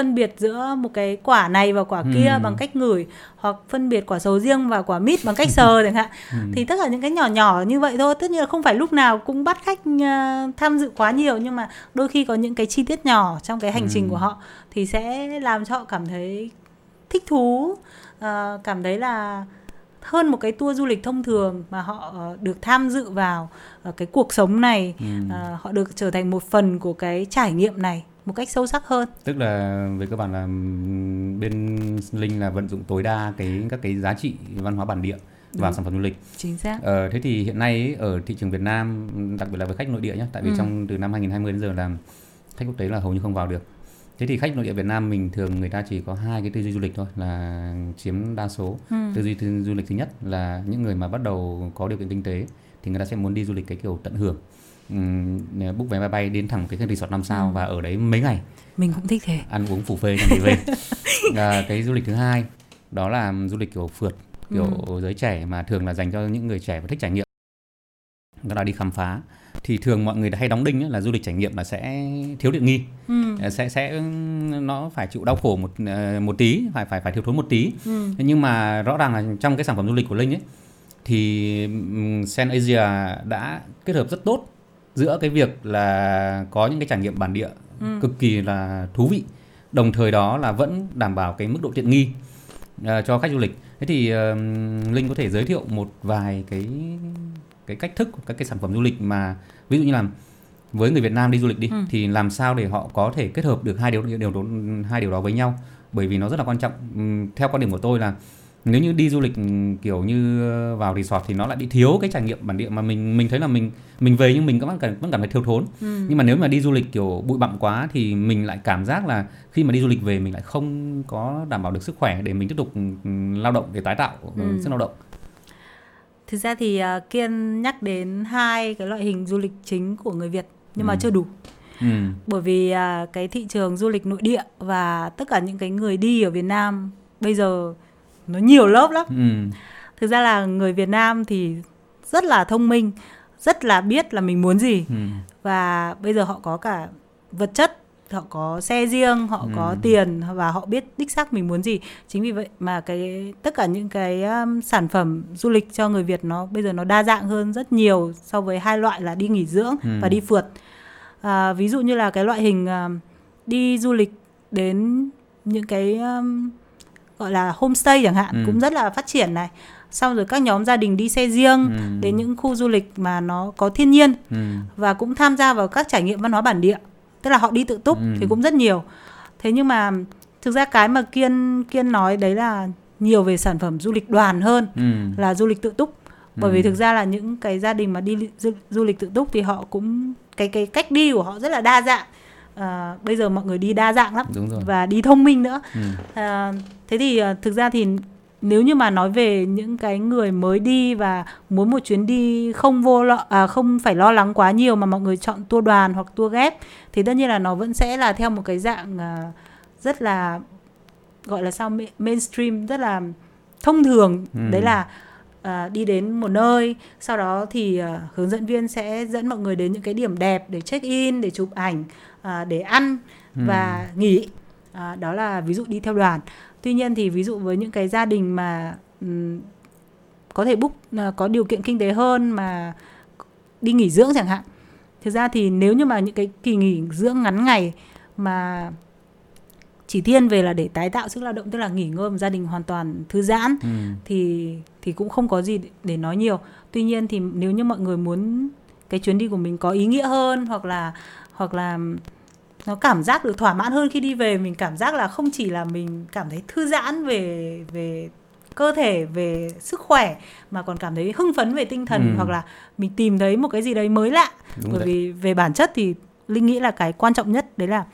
phân biệt giữa một cái quả này và quả kia Ừ. bằng cách ngửi hoặc phân biệt quả sầu riêng và quả mít bằng cách sờ <laughs> chẳng hạn Ừ. thì tất cả những cái nhỏ nhỏ như vậy thôi tất nhiên là không phải lúc nào cũng bắt khách ờ, tham dự quá nhiều nhưng mà đôi khi có những cái chi tiết nhỏ trong cái hành trình Ừ. của họ thì sẽ làm cho họ cảm thấy thích thú ờ, cảm thấy là hơn một cái tour du lịch thông thường mà họ ờ, được tham dự vào cái cuộc sống này Ừ. họ được trở thành một phần của cái trải nghiệm này một cách sâu sắc hơn tức là về cơ bản là bên linh là vận dụng tối đa cái các cái giá trị văn hóa bản địa vào Đúng. sản phẩm du lịch chính xác Ờ, thế thì hiện nay ấy, ở thị trường Việt Nam đặc biệt là với khách nội địa nhé tại vì Ừ. trong từ năm 2020 đến giờ là khách quốc tế là hầu như không vào được thế thì khách nội địa Việt Nam mình thường người ta chỉ có hai cái tư duy du lịch thôi là chiếm đa số ừ. tư duy tư du lịch thứ nhất là những người mà bắt đầu có điều kiện kinh tế thì người ta sẽ muốn đi du lịch cái kiểu tận hưởng Ừm, book vé máy bay đến thẳng cái resort 5 sao Ừ. và ở đấy mấy ngày mình cũng thích thế ăn uống phủ phê xong thì về <laughs> à, cái du lịch thứ hai đó là du lịch kiểu phượt kiểu Ừ. giới trẻ mà thường là dành cho những người trẻ và thích trải nghiệm đó là đi khám phá thì thường mọi người hay đóng đinh ấy, là du lịch trải nghiệm là sẽ thiếu tiện nghi ừ. À, sẽ sẽ nó phải chịu đau khổ một ờ, một tí phải phải phải thiếu thốn một tí Ừ. Nhưng mà rõ ràng là trong cái sản phẩm du lịch của Linh ấy thì Sen Asia đã kết hợp rất tốt giữa cái việc là có những cái trải nghiệm bản địa Ừ. cực kỳ là thú vị đồng thời đó là vẫn đảm bảo cái mức độ tiện nghi ờ, cho khách du lịch thế thì ừm, Linh có thể giới thiệu một vài cái cái cách thức các cái sản phẩm du lịch mà ví dụ như là với người Việt Nam đi du lịch đi Ừ. thì làm sao để họ có thể kết hợp được hai điều điều đó, hai điều đó với nhau bởi vì nó rất là quan trọng theo quan điểm của tôi là nếu như đi du lịch kiểu như vào resort thì nó lại bị thiếu cái trải nghiệm bản địa mà mình mình thấy là mình mình về nhưng mình vẫn cảm vẫn cảm thấy thiếu thốn Ừ. nhưng mà nếu mà đi du lịch kiểu bụi bặm quá thì mình lại cảm giác là khi mà đi du lịch về mình lại không có đảm bảo được sức khỏe để mình tiếp tục ừm, lao động để tái tạo ừ. Ừ. sức lao động thực ra thì uh, kiên nhắc đến hai cái loại hình du lịch chính của người việt nhưng mà Ừ. chưa đủ ừ. bởi vì à, cái thị trường du lịch nội địa và tất cả những cái người đi ở Việt Nam bây giờ nó nhiều lớp lắm. Ừ. Thực ra là người Việt Nam thì rất là thông minh, rất là biết là mình muốn gì Ừ. và bây giờ họ có cả vật chất, họ có xe riêng, họ Ừ. có tiền và họ biết đích xác mình muốn gì. Chính vì vậy mà cái tất cả những cái um, sản phẩm du lịch cho người Việt nó bây giờ nó đa dạng hơn rất nhiều so với hai loại là đi nghỉ dưỡng Ừ. và đi phượt. À, ví dụ như là cái loại hình um, đi du lịch đến những cái um, gọi là homestay chẳng hạn Ừ. cũng rất là phát triển này. Xong rồi các nhóm gia đình đi xe riêng Ừ. đến những khu du lịch mà nó có thiên nhiên Ừ. và cũng tham gia vào các trải nghiệm văn hóa bản địa tức là họ đi tự túc Ừ. thì cũng rất nhiều thế nhưng mà thực ra cái mà kiên kiên nói đấy là nhiều về sản phẩm du lịch đoàn hơn Ừ. là du lịch tự túc bởi Ừ. vì thực ra là những cái gia đình mà đi du, du lịch tự túc thì họ cũng cái cái cách đi của họ rất là đa dạng à, bây giờ mọi người đi đa dạng lắm và đi thông minh nữa ừ. À, thế thì à, thực ra thì nếu như mà nói về những cái người mới đi và muốn một chuyến đi không vô lo à, không phải lo lắng quá nhiều mà mọi người chọn tour đoàn hoặc tour ghép thì tất nhiên là nó vẫn sẽ là theo một cái dạng à, rất là gọi là sao ma- mainstream rất là thông thường Ừ. đấy là à, đi đến một nơi sau đó thì à, hướng dẫn viên sẽ dẫn mọi người đến những cái điểm đẹp để check in để chụp ảnh à, để ăn Ừ. và nghỉ à, đó là ví dụ đi theo đoàn tuy nhiên thì ví dụ với những cái gia đình mà ừm, có thể book à, có điều kiện kinh tế hơn mà đi nghỉ dưỡng chẳng hạn thực ra thì nếu như mà những cái kỳ nghỉ dưỡng ngắn ngày mà chỉ thiên về là để tái tạo sức lao động tức là nghỉ ngơi một gia đình hoàn toàn thư giãn Ừ. thì thì cũng không có gì để nói nhiều tuy nhiên thì nếu như mọi người muốn cái chuyến đi của mình có ý nghĩa hơn hoặc là hoặc là nó cảm giác được thỏa mãn hơn khi đi về mình cảm giác là không chỉ là mình cảm thấy thư giãn về về cơ thể về sức khỏe mà còn cảm thấy hưng phấn về tinh thần Ừ. hoặc là mình tìm thấy một cái gì đấy mới lạ Đúng bởi vậy. vì về bản chất thì linh nghĩ là cái quan trọng nhất đấy là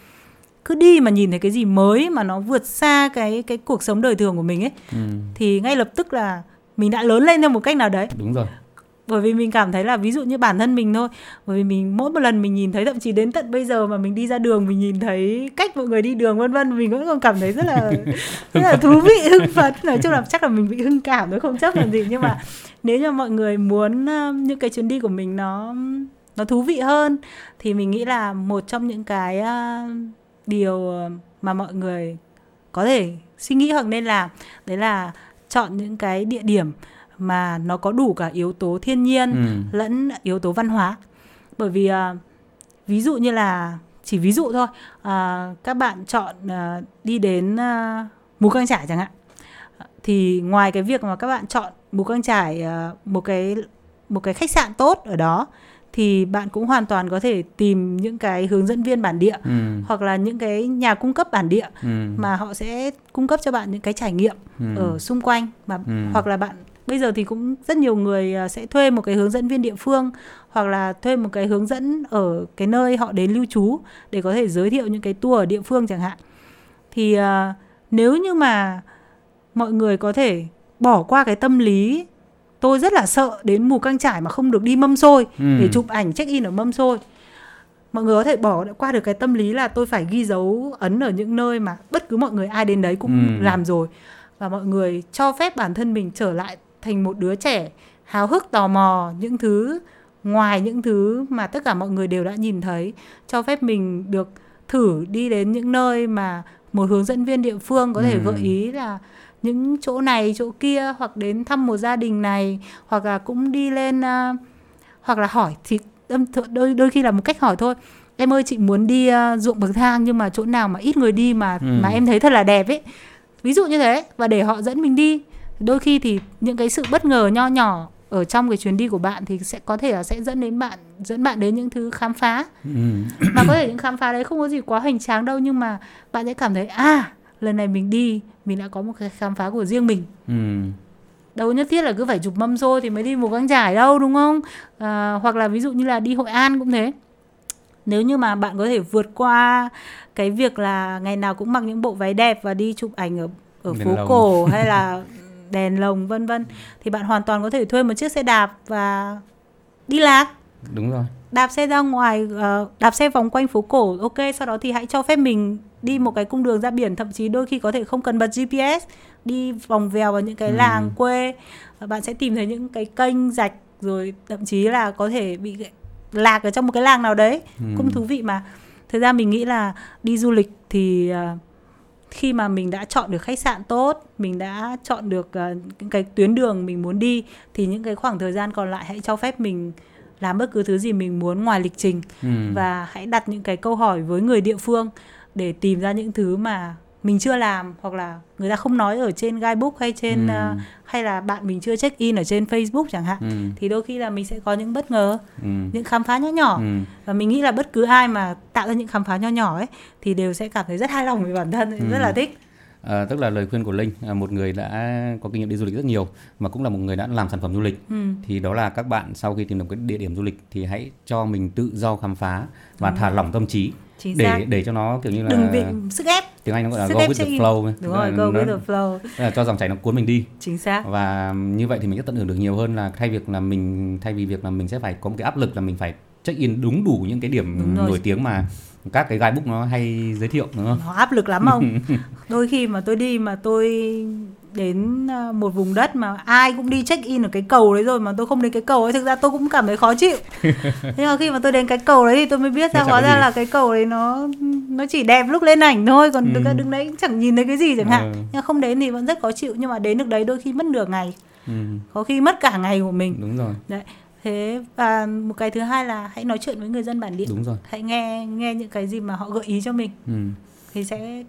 cứ đi mà nhìn thấy cái gì mới mà nó vượt xa cái cái cuộc sống đời thường của mình ấy Ừ. thì ngay lập tức là mình đã lớn lên theo một cách nào đấy đúng rồi bởi vì mình cảm thấy là ví dụ như bản thân mình thôi. Bởi vì mình mỗi một lần mình nhìn thấy thậm chí đến tận bây giờ mà mình đi ra đường mình nhìn thấy cách mọi người đi đường vân vân mình vẫn còn cảm thấy rất là <laughs> rất là thú vị hưng phấn. Nói chung là chắc là mình bị hưng cảm thôi không chấp làm gì. Nhưng mà nếu như mọi người muốn uh, những cái chuyến đi của mình nó nó thú vị hơn thì mình nghĩ là một trong những cái uh, điều mà mọi người có thể suy nghĩ hoặc nên làm đấy là chọn những cái địa điểm mà nó có đủ cả yếu tố thiên nhiên ừ. lẫn yếu tố văn hóa bởi vì à, ví dụ như là chỉ ví dụ thôi à, các bạn chọn à, đi đến à, mù căng trải chẳng hạn thì ngoài cái việc mà các bạn chọn mù căng trải à, một cái một cái khách sạn tốt ở đó thì bạn cũng hoàn toàn có thể tìm những cái hướng dẫn viên bản địa Ừ. hoặc là những cái nhà cung cấp bản địa Ừ. mà họ sẽ cung cấp cho bạn những cái trải nghiệm Ừ. ở xung quanh mà Ừ. hoặc là bạn bây giờ thì cũng rất nhiều người à, sẽ thuê một cái hướng dẫn viên địa phương hoặc là thuê một cái hướng dẫn ở cái nơi họ đến lưu trú để có thể giới thiệu những cái tour ở địa phương chẳng hạn thì à, nếu như mà mọi người có thể bỏ qua cái tâm lý tôi rất là sợ đến mù căng trải mà không được đi mâm xôi Ừ. để chụp ảnh check in ở mâm xôi mọi người có thể bỏ qua được cái tâm lý là tôi phải ghi dấu ấn ở những nơi mà bất cứ mọi người ai đến đấy cũng Ừ. làm rồi và mọi người cho phép bản thân mình trở lại thành một đứa trẻ háo hức tò mò những thứ ngoài những thứ mà tất cả mọi người đều đã nhìn thấy cho phép mình được thử đi đến những nơi mà một hướng dẫn viên địa phương có thể Ừ. gợi ý là những chỗ này chỗ kia hoặc đến thăm một gia đình này hoặc là cũng đi lên à, hoặc là hỏi thì đôi đôi khi là một cách hỏi thôi em ơi chị muốn đi à, ruộng bậc thang nhưng mà chỗ nào mà ít người đi mà Ừ. mà em thấy thật là đẹp ấy ví dụ như thế và để họ dẫn mình đi đôi khi thì những cái sự bất ngờ nho nhỏ ở trong cái chuyến đi của bạn thì sẽ có thể là sẽ dẫn đến bạn dẫn bạn đến những thứ khám phá. Ừ. mà có thể những khám phá đấy không có gì quá hoành tráng đâu nhưng mà bạn sẽ cảm thấy à lần này mình đi mình đã có một cái khám phá của riêng mình. Ừ. đâu nhất thiết là cứ phải chụp mâm xôi thì mới đi mù căng trải đâu đúng không? À, hoặc là ví dụ như là đi hội an cũng thế. Nếu như mà bạn có thể vượt qua cái việc là ngày nào cũng mặc những bộ váy đẹp và đi chụp ảnh ở ở phố cổ hay là <laughs> đèn lồng vân vân thì bạn hoàn toàn có thể thuê một chiếc xe đạp và đi lạc Đúng rồi. đạp xe ra ngoài ờ, đạp xe vòng quanh phố cổ ok sau đó thì hãy cho phép mình đi một cái cung đường ra biển thậm chí đôi khi có thể không cần bật GPS đi vòng vèo vào những cái Ừ. làng quê bạn sẽ tìm thấy những cái kênh rạch rồi thậm chí là có thể bị lạc ở trong một cái làng nào đấy Ừ. cũng thú vị mà thực ra mình nghĩ là đi du lịch thì ờ, khi mà mình đã chọn được khách sạn tốt mình đã chọn được ờ, những cái tuyến đường mình muốn đi thì những cái khoảng thời gian còn lại hãy cho phép mình làm bất cứ thứ gì mình muốn ngoài lịch trình Ừ. và hãy đặt những cái câu hỏi với người địa phương để tìm ra những thứ mà mình chưa làm hoặc là người ta không nói ở trên guidebook hay trên Ừ. ờ, hay là bạn mình chưa check in ở trên Facebook chẳng hạn Ừ. thì đôi khi là mình sẽ có những bất ngờ Ừ. những khám phá nhỏ nhỏ Ừ. và mình nghĩ là bất cứ ai mà tạo ra những khám phá nho nhỏ ấy thì đều sẽ cảm thấy rất hài lòng về bản thân Ừ. rất là thích À, tức là lời khuyên của Linh, à, một người đã có kinh nghiệm đi du lịch rất nhiều mà cũng là một người đã làm sản phẩm du lịch ừ. thì đó là các bạn sau khi tìm được cái địa điểm du lịch thì hãy cho mình tự do khám phá và thả lỏng tâm trí chính xác. để để cho nó kiểu như là đừng bị sức ép. tiếng Anh nó gọi là sức go with the check-in. flow đúng rồi go nó- with the flow. Là cho dòng chảy nó cuốn mình đi. Chính xác. Và như vậy thì mình sẽ tận hưởng được nhiều hơn là thay việc là mình thay vì việc là mình sẽ phải có một cái áp lực là mình phải check in đúng đủ những cái điểm nổi tiếng mà các cái guidebook nó hay giới thiệu đúng không? nó áp lực lắm không <laughs> đôi khi mà tôi đi mà tôi đến à, một vùng đất mà ai cũng đi check in ở cái cầu đấy rồi mà tôi không đến cái cầu ấy thực ra tôi cũng cảm thấy khó chịu <laughs> nhưng mà khi mà tôi đến cái cầu đấy thì tôi mới biết ra hóa ra gì. là cái cầu đấy nó nó chỉ đẹp lúc lên ảnh thôi còn Ừ. đứng đứng đấy cũng chẳng nhìn thấy cái gì chẳng hạn Ừ. nhưng không đến thì vẫn rất khó chịu nhưng mà đến được đấy đôi khi mất nửa ngày Ừ, có khi mất cả ngày của mình đúng rồi, đấy thế và một cái thứ hai là hãy nói chuyện với người dân bản địa đúng rồi. hãy nghe nghe những cái gì mà họ gợi ý cho mình Ừ. thì sẽ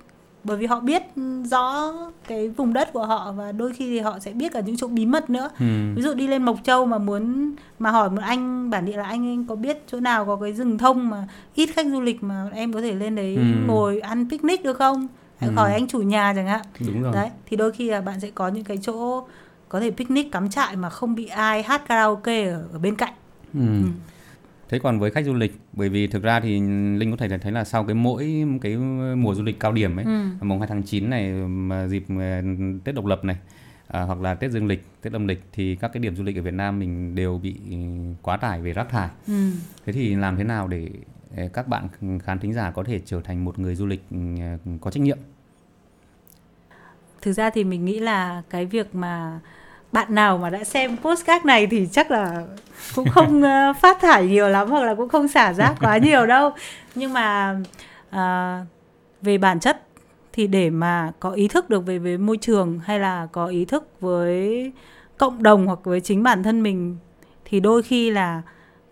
bởi vì họ biết rõ cái vùng đất của họ và đôi khi thì họ sẽ biết cả những chỗ bí mật nữa Ừ. ví dụ đi lên mộc châu mà muốn mà hỏi một anh bản địa là anh, anh có biết chỗ nào có cái rừng thông mà ít khách du lịch mà em có thể lên đấy Ừ. ngồi ăn picnic được không hãy Ừ. hỏi anh chủ nhà chẳng hạn Đúng rồi. đấy thì đôi khi là bạn sẽ có những cái chỗ có thể picnic cắm trại mà không bị ai hát karaoke ở, ở bên cạnh Ừ. Thế còn với khách du lịch, bởi vì thực ra thì Linh có thể thấy là sau cái mỗi cái mùa du lịch cao điểm ấy, Ừ. mùng 2 tháng 9 này mà dịp ờ, Tết độc lập này à, hoặc là Tết dương lịch, Tết âm lịch thì các cái điểm du lịch ở Việt Nam mình đều bị quá tải về rác thải. Ừ. Thế thì làm thế nào để ờ, các bạn khán thính giả có thể trở thành một người du lịch ờ, có trách nhiệm? thực ra thì mình nghĩ là cái việc mà bạn nào mà đã xem postcard này thì chắc là cũng không <laughs> ờ, phát thải nhiều lắm hoặc là cũng không xả rác quá nhiều đâu. Nhưng mà à, về bản chất thì để mà có ý thức được về với môi trường hay là có ý thức với cộng đồng hoặc với chính bản thân mình thì đôi khi là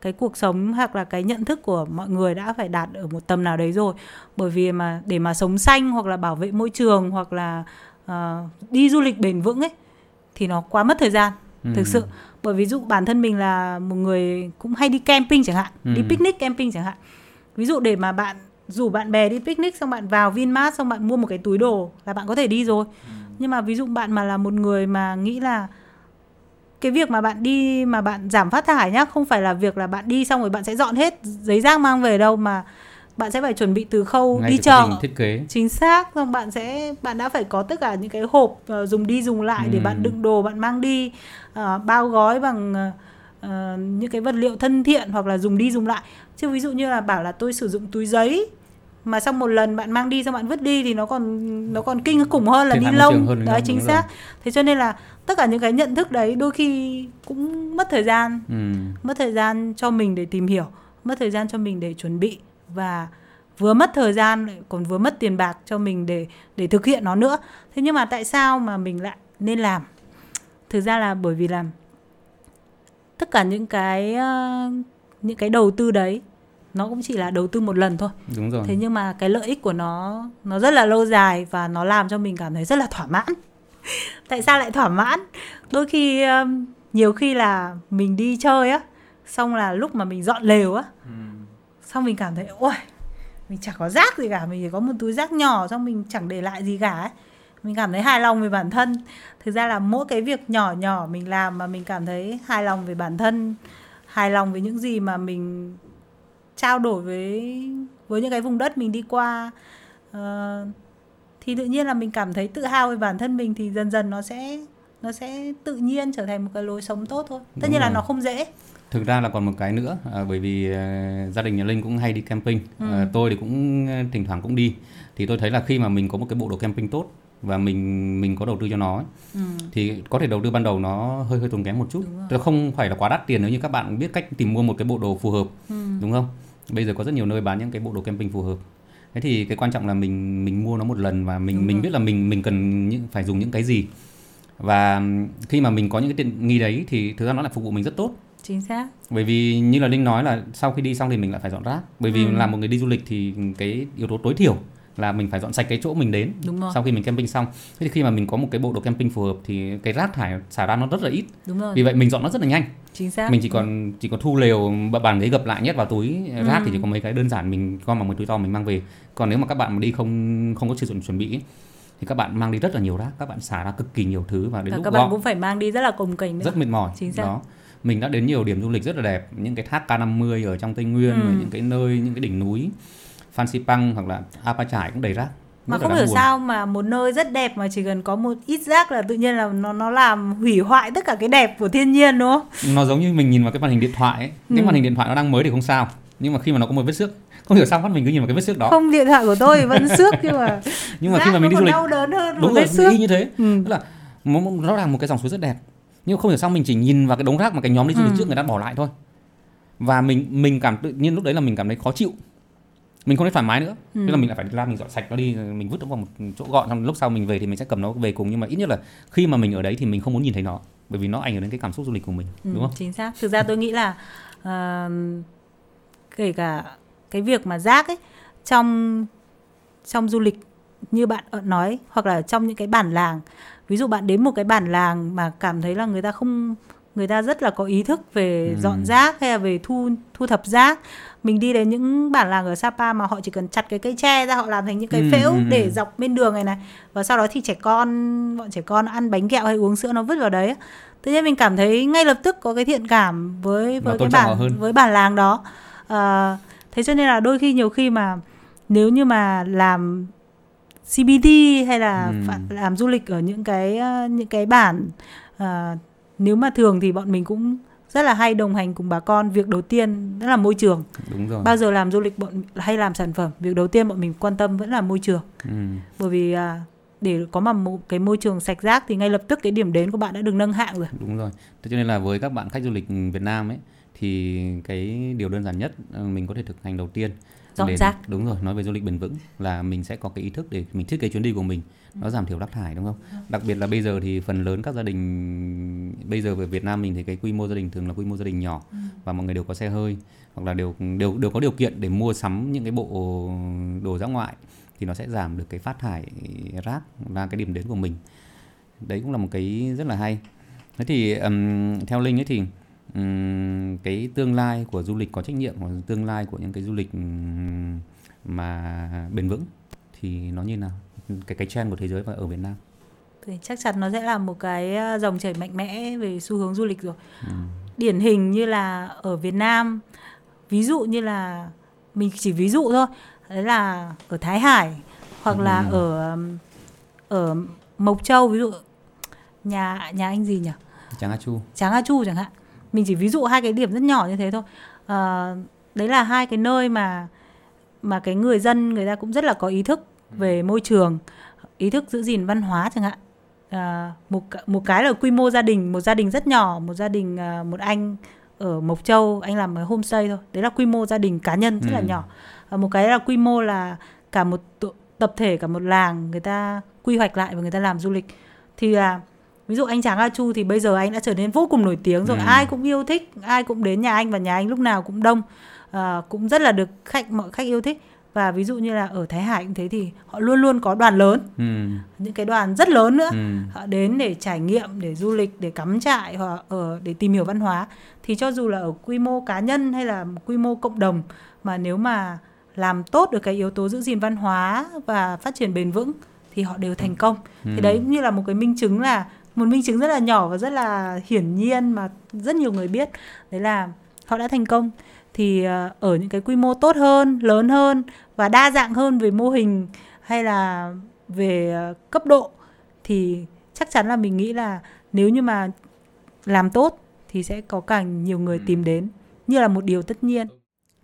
cái cuộc sống hoặc là cái nhận thức của mọi người đã phải đạt ở một tầm nào đấy rồi. Bởi vì mà để mà sống xanh hoặc là bảo vệ môi trường hoặc là uh, đi du lịch bền vững ấy thì nó quá mất thời gian ừ. thực sự bởi ví dụ bản thân mình là một người cũng hay đi camping chẳng hạn ừ. đi picnic camping chẳng hạn ví dụ để mà bạn rủ bạn bè đi picnic xong bạn vào Vinmart xong bạn mua một cái túi đồ là bạn có thể đi rồi ừ. nhưng mà ví dụ bạn mà là một người mà nghĩ là cái việc mà bạn đi mà bạn giảm phát thải nhá không phải là việc là bạn đi xong rồi bạn sẽ dọn hết giấy rác mang về đâu mà bạn sẽ phải chuẩn bị từ khâu Ngay đi chợ. thiết kế. Chính xác xong bạn sẽ bạn đã phải có tất cả những cái hộp uh, dùng đi dùng lại ừ. để bạn đựng đồ bạn mang đi uh, bao gói bằng uh, những cái vật liệu thân thiện hoặc là dùng đi dùng lại. Chứ ví dụ như là bảo là tôi sử dụng túi giấy mà xong một lần bạn mang đi xong bạn vứt đi thì nó còn nó còn kinh khủng hơn là đi lông. đấy chính xác. thế cho nên là tất cả những cái nhận thức đấy đôi khi cũng mất thời gian ừ. mất thời gian cho mình để tìm hiểu mất thời gian cho mình để chuẩn bị và vừa mất thời gian còn vừa mất tiền bạc cho mình để để thực hiện nó nữa. Thế nhưng mà tại sao mà mình lại nên làm? Thực ra là bởi vì là tất cả những cái những cái đầu tư đấy nó cũng chỉ là đầu tư một lần thôi. Đúng rồi. Thế nhưng mà cái lợi ích của nó nó rất là lâu dài và nó làm cho mình cảm thấy rất là thỏa mãn. <laughs> Tại sao lại thỏa mãn? Đôi khi nhiều khi là mình đi chơi á xong là lúc mà mình dọn lều á ừ. Xong mình cảm thấy ôi mình chẳng có rác gì cả mình chỉ có một túi rác nhỏ xong mình chẳng để lại gì cả ấy. Mình cảm thấy hài lòng về bản thân. Thực ra là mỗi cái việc nhỏ nhỏ mình làm mà mình cảm thấy hài lòng về bản thân hài lòng với những gì mà mình trao đổi với với những cái vùng đất mình đi qua uh, thì tự nhiên là mình cảm thấy tự hào về bản thân mình thì dần dần nó sẽ nó sẽ tự nhiên trở thành một cái lối sống tốt thôi. Tất Đúng nhiên rồi. là nó không dễ thực ra là còn một cái nữa à, bởi vì à, gia đình nhà linh cũng hay đi camping ừ. à, tôi thì cũng à, thỉnh thoảng cũng đi thì tôi thấy là khi mà mình có một cái bộ đồ camping tốt và mình mình có đầu tư cho nó ấy, ừ. thì có thể đầu tư ban đầu nó hơi hơi tốn kém một chút tức không phải là quá đắt tiền nếu như các bạn biết cách tìm mua một cái bộ đồ phù hợp ừ. đúng không bây giờ có rất nhiều nơi bán những cái bộ đồ camping phù hợp thế thì cái quan trọng là mình mình mua nó một lần và mình Đúng mình rồi. biết là mình mình cần những phải dùng những cái gì và khi mà mình có những cái tiện nghi đấy thì thực ra nó lại phục vụ mình rất tốt chính xác. Bởi vì như là linh nói là sau khi đi xong thì mình lại phải dọn rác. Bởi vì ừ. là một người đi du lịch thì cái yếu tố tối thiểu là mình phải dọn sạch cái chỗ mình đến Đúng rồi. sau khi mình camping xong. Thế thì khi mà mình có một cái bộ đồ camping phù hợp thì cái rác thải xả ra nó rất là ít. Đúng rồi. vì vậy mình dọn nó rất là nhanh. Chính xác. Mình chỉ còn chỉ còn thu lều bàn ghế gập lại nhét vào túi rác ừ. thì chỉ có mấy cái đơn giản mình gom bằng một túi to mình mang về. Còn nếu mà các bạn mà đi không không có sử dụng chuẩn bị thì các bạn mang đi rất là nhiều rác. Các bạn xả ra cực kỳ nhiều thứ và đến và lúc các bạn cũng phải mang đi rất là cồng kềnh rất mệt mỏi. Chính xác. Đó mình đã đến nhiều điểm du lịch rất là đẹp những cái thác K50 ở trong Tây Nguyên ừ. những cái nơi những cái đỉnh núi Phan Xipang hoặc là Apa Chải cũng đầy rác mà không hiểu sao mà một nơi rất đẹp mà chỉ cần có một ít rác là tự nhiên là nó nó làm hủy hoại tất cả cái đẹp của thiên nhiên đúng không? Nó giống như mình nhìn vào cái màn hình điện thoại ấy. Cái ừ. màn hình điện thoại nó đang mới thì không sao, nhưng mà khi mà nó có một vết xước không hiểu sao mắt mình cứ nhìn vào cái vết xước đó không điện thoại của tôi vẫn <laughs> xước nhưng mà nhưng mà khi mà mình đi du lịch đau đớn hơn đúng rồi xước. y như thế ừ. tức là nó là một cái dòng suối rất đẹp nhưng không hiểu sao mình chỉ nhìn vào cái đống rác mà cái nhóm đi du lịch ừ. trước người ta bỏ lại thôi. Và mình mình cảm tự nhiên lúc đấy là mình cảm thấy khó chịu. Mình không thấy thoải mái nữa. Ừ. tức là mình lại phải ra mình dọn sạch nó đi mình vứt nó vào một chỗ gọn xong lúc sau mình về thì mình sẽ cầm nó về cùng. Nhưng mà ít nhất là khi mà mình ở đấy thì mình không muốn nhìn thấy nó bởi vì nó ảnh hưởng đến cái cảm xúc du lịch của mình ừ, đúng không? chính xác. Thực ra tôi nghĩ là uh, kể cả cái việc mà rác ấy trong trong du lịch như bạn nói hoặc là trong những cái bản làng ví dụ bạn đến một cái bản làng mà cảm thấy là người ta không người ta rất là có ý thức về ừ. dọn rác hay là về thu thu thập rác. Mình đi đến những bản làng ở Sapa mà họ chỉ cần chặt cái cây tre ra họ làm thành những cái ừ, phễu ừ, để dọc bên đường này này. Và sau đó thì trẻ con bọn trẻ con ăn bánh kẹo hay uống sữa nó vứt vào đấy. Tự nhiên mình cảm thấy ngay lập tức có cái thiện cảm với với cái bản với bản làng đó. À, thế cho nên là đôi khi nhiều khi mà nếu như mà làm CBT hay là ừ. làm du lịch ở những cái những cái bản uh, nếu mà thường thì bọn mình cũng rất là hay đồng hành cùng bà con. Việc đầu tiên đó là môi trường. Đúng rồi. Bao giờ làm du lịch bọn hay làm sản phẩm việc đầu tiên bọn mình quan tâm vẫn là môi trường. Ừ. bởi vì à, để có mà một cái môi trường sạch rác thì ngay lập tức cái điểm đến của bạn đã được nâng hạng rồi. Đúng rồi. Thế cho nên là với các bạn khách du lịch Việt Nam ấy thì cái điều đơn giản nhất ờ, mình có thể thực hành đầu tiên dọn để, rác. Đúng rồi nói về du lịch bền vững là mình sẽ có cái ý thức để mình thiết kế chuyến đi của mình. Nó giảm thiểu rác thải đúng không? Đặc biệt là bây giờ thì phần lớn các gia đình bây giờ ở Việt Nam mình thì cái quy mô gia đình thường là quy mô gia đình nhỏ và mọi người đều có xe hơi hoặc là đều đều đều có điều kiện để mua sắm những cái bộ đồ dã ngoại thì nó sẽ giảm được cái phát thải rác ra cái điểm đến của mình. Đấy cũng là một cái rất là hay. Thế thì um, theo linh ấy thì um, cái tương lai của du lịch có trách nhiệm hoặc tương lai của những cái du lịch mà bền vững thì nó như nào? Cái cái trend của thế giới và ở Việt Nam. Thì chắc chắn nó sẽ là một cái ờ, dòng chảy mạnh mẽ về xu hướng du lịch rồi. Ừ. điển hình như là ở Việt Nam ví dụ như là mình chỉ ví dụ thôi đấy là ở Thái Hải hoặc là ừ. ở ở Mộc Châu ví dụ nhà nhà anh gì nhỉ? Tráng A Chu. Tráng A Chu chẳng hạn mình chỉ ví dụ hai cái điểm rất nhỏ như thế thôi. À, đấy là hai cái nơi mà mà cái người dân người ta cũng rất là có ý thức về môi trường ý thức giữ gìn văn hóa chẳng hạn. À, một một cái là quy mô gia đình một gia đình rất nhỏ một gia đình à, một anh ở Mộc Châu anh làm ở homestay thôi. Đấy là quy mô gia đình cá nhân rất ừ. là nhỏ. À, một cái là quy mô là cả một tập thể cả một làng người ta quy hoạch lại và người ta làm du lịch. Thì là ví dụ anh Tráng A Chu thì bây giờ anh đã trở nên vô cùng nổi tiếng rồi ừ. ai cũng yêu thích ai cũng đến nhà anh và nhà anh lúc nào cũng đông à, cũng rất là được khách mọi khách yêu thích và ví dụ như là ở Thái Hải cũng thế thì họ luôn luôn có đoàn lớn ừ. những cái đoàn rất lớn nữa ừ. họ đến để trải nghiệm để du lịch để cắm trại hoặc ở để tìm hiểu văn hóa thì cho dù là ở quy mô cá nhân hay là quy mô cộng đồng mà nếu mà làm tốt được cái yếu tố giữ gìn văn hóa và phát triển bền vững thì họ đều thành công ừ. thì đấy như là một cái minh chứng là một minh chứng rất là nhỏ và rất là hiển nhiên mà rất nhiều người biết đấy là họ đã thành công. Thì ờ, ở những cái quy mô tốt hơn lớn hơn và đa dạng hơn về mô hình hay là về ờ, cấp độ thì chắc chắn là mình nghĩ là nếu như mà làm tốt thì sẽ có càng nhiều người tìm đến. Như là một điều tất nhiên.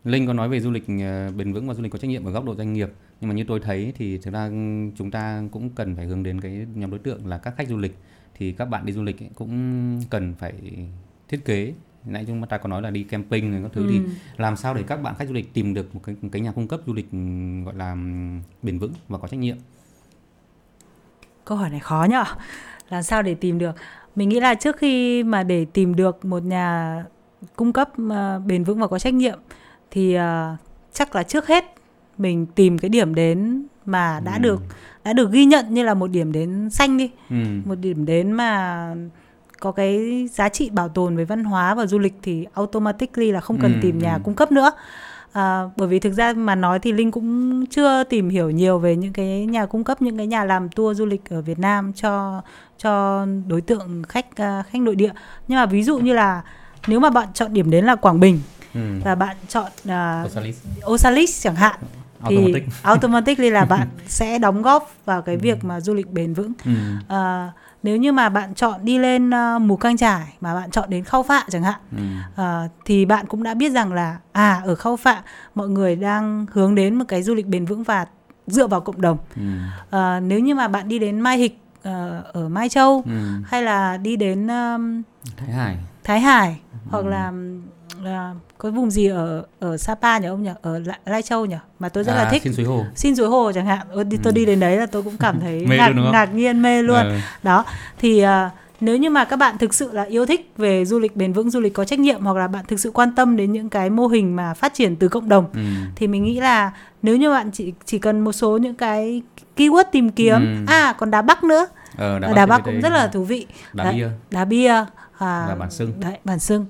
Linh có nói về du lịch ờ, bền vững và du lịch có trách nhiệm ở góc độ doanh nghiệp. Nhưng mà như tôi thấy thì thực ra chúng ta cũng cần phải hướng đến cái nhóm đối tượng là các khách du lịch. Thì các bạn đi du lịch cũng cần phải thiết kế. Nãy chúng ta có nói là đi camping rồi các thứ ừ. thì làm sao để các bạn khách du lịch tìm được một cái một cái nhà cung cấp du lịch gọi là bền vững và có trách nhiệm? Câu hỏi này khó nhở? Làm sao để tìm được? Mình nghĩ là trước khi mà để tìm được một nhà cung cấp uh, bền vững và có trách nhiệm thì uh, chắc là trước hết mình tìm cái điểm đến mà đã ừ. được đã được ghi nhận như là một điểm đến xanh đi ừ. một điểm đến mà có cái giá trị bảo tồn về văn hóa và du lịch thì automatically là không cần ừ, tìm nhà ừ. cung cấp nữa à, bởi vì thực ra mà nói thì linh cũng chưa tìm hiểu nhiều về những cái nhà cung cấp những cái nhà làm tour du lịch ở Việt Nam cho cho đối tượng khách uh, khách nội địa nhưng mà ví dụ như là nếu mà bạn chọn điểm đến là Quảng Bình ừ. và bạn chọn uh, Osalis. Osalis chẳng hạn thì automatic. <laughs> automatically là bạn sẽ đóng góp vào cái việc mà du lịch bền vững ừ. uh, nếu như mà bạn chọn đi lên uh, mù căng trải mà bạn chọn đến khao phạ chẳng hạn ừ. uh, thì bạn cũng đã biết rằng là à ở khao phạ mọi người đang hướng đến một cái du lịch bền vững và dựa vào cộng đồng ừ. uh, nếu như mà bạn đi đến mai hịch uh, ở mai châu ừ. hay là đi đến um, thái hải thái hải ừ. hoặc là là có vùng gì ở ở Sapa nhỉ ông nhỉ? Ở Lai Châu nhỉ? Mà tôi rất à, là thích xin suối hồ. Xin suối hồ chẳng hạn. Tôi đi, tôi ừ. đi đến đấy là tôi cũng cảm thấy <laughs> ngạc, luôn ngạc nhiên mê luôn. Ừ. đó thì uh, nếu như mà các bạn thực sự là yêu thích về du lịch bền vững du lịch có trách nhiệm hoặc là bạn thực sự quan tâm đến những cái mô hình mà phát triển từ cộng đồng ừ. thì mình nghĩ là nếu như bạn chỉ chỉ cần một số những cái keyword tìm kiếm ừ. à còn đá bắc nữa. Ờ, đá, đá bắc, bắc cũng rất là thú vị. Đá bia. Đá bia à, và bản sưng đấy bản sưng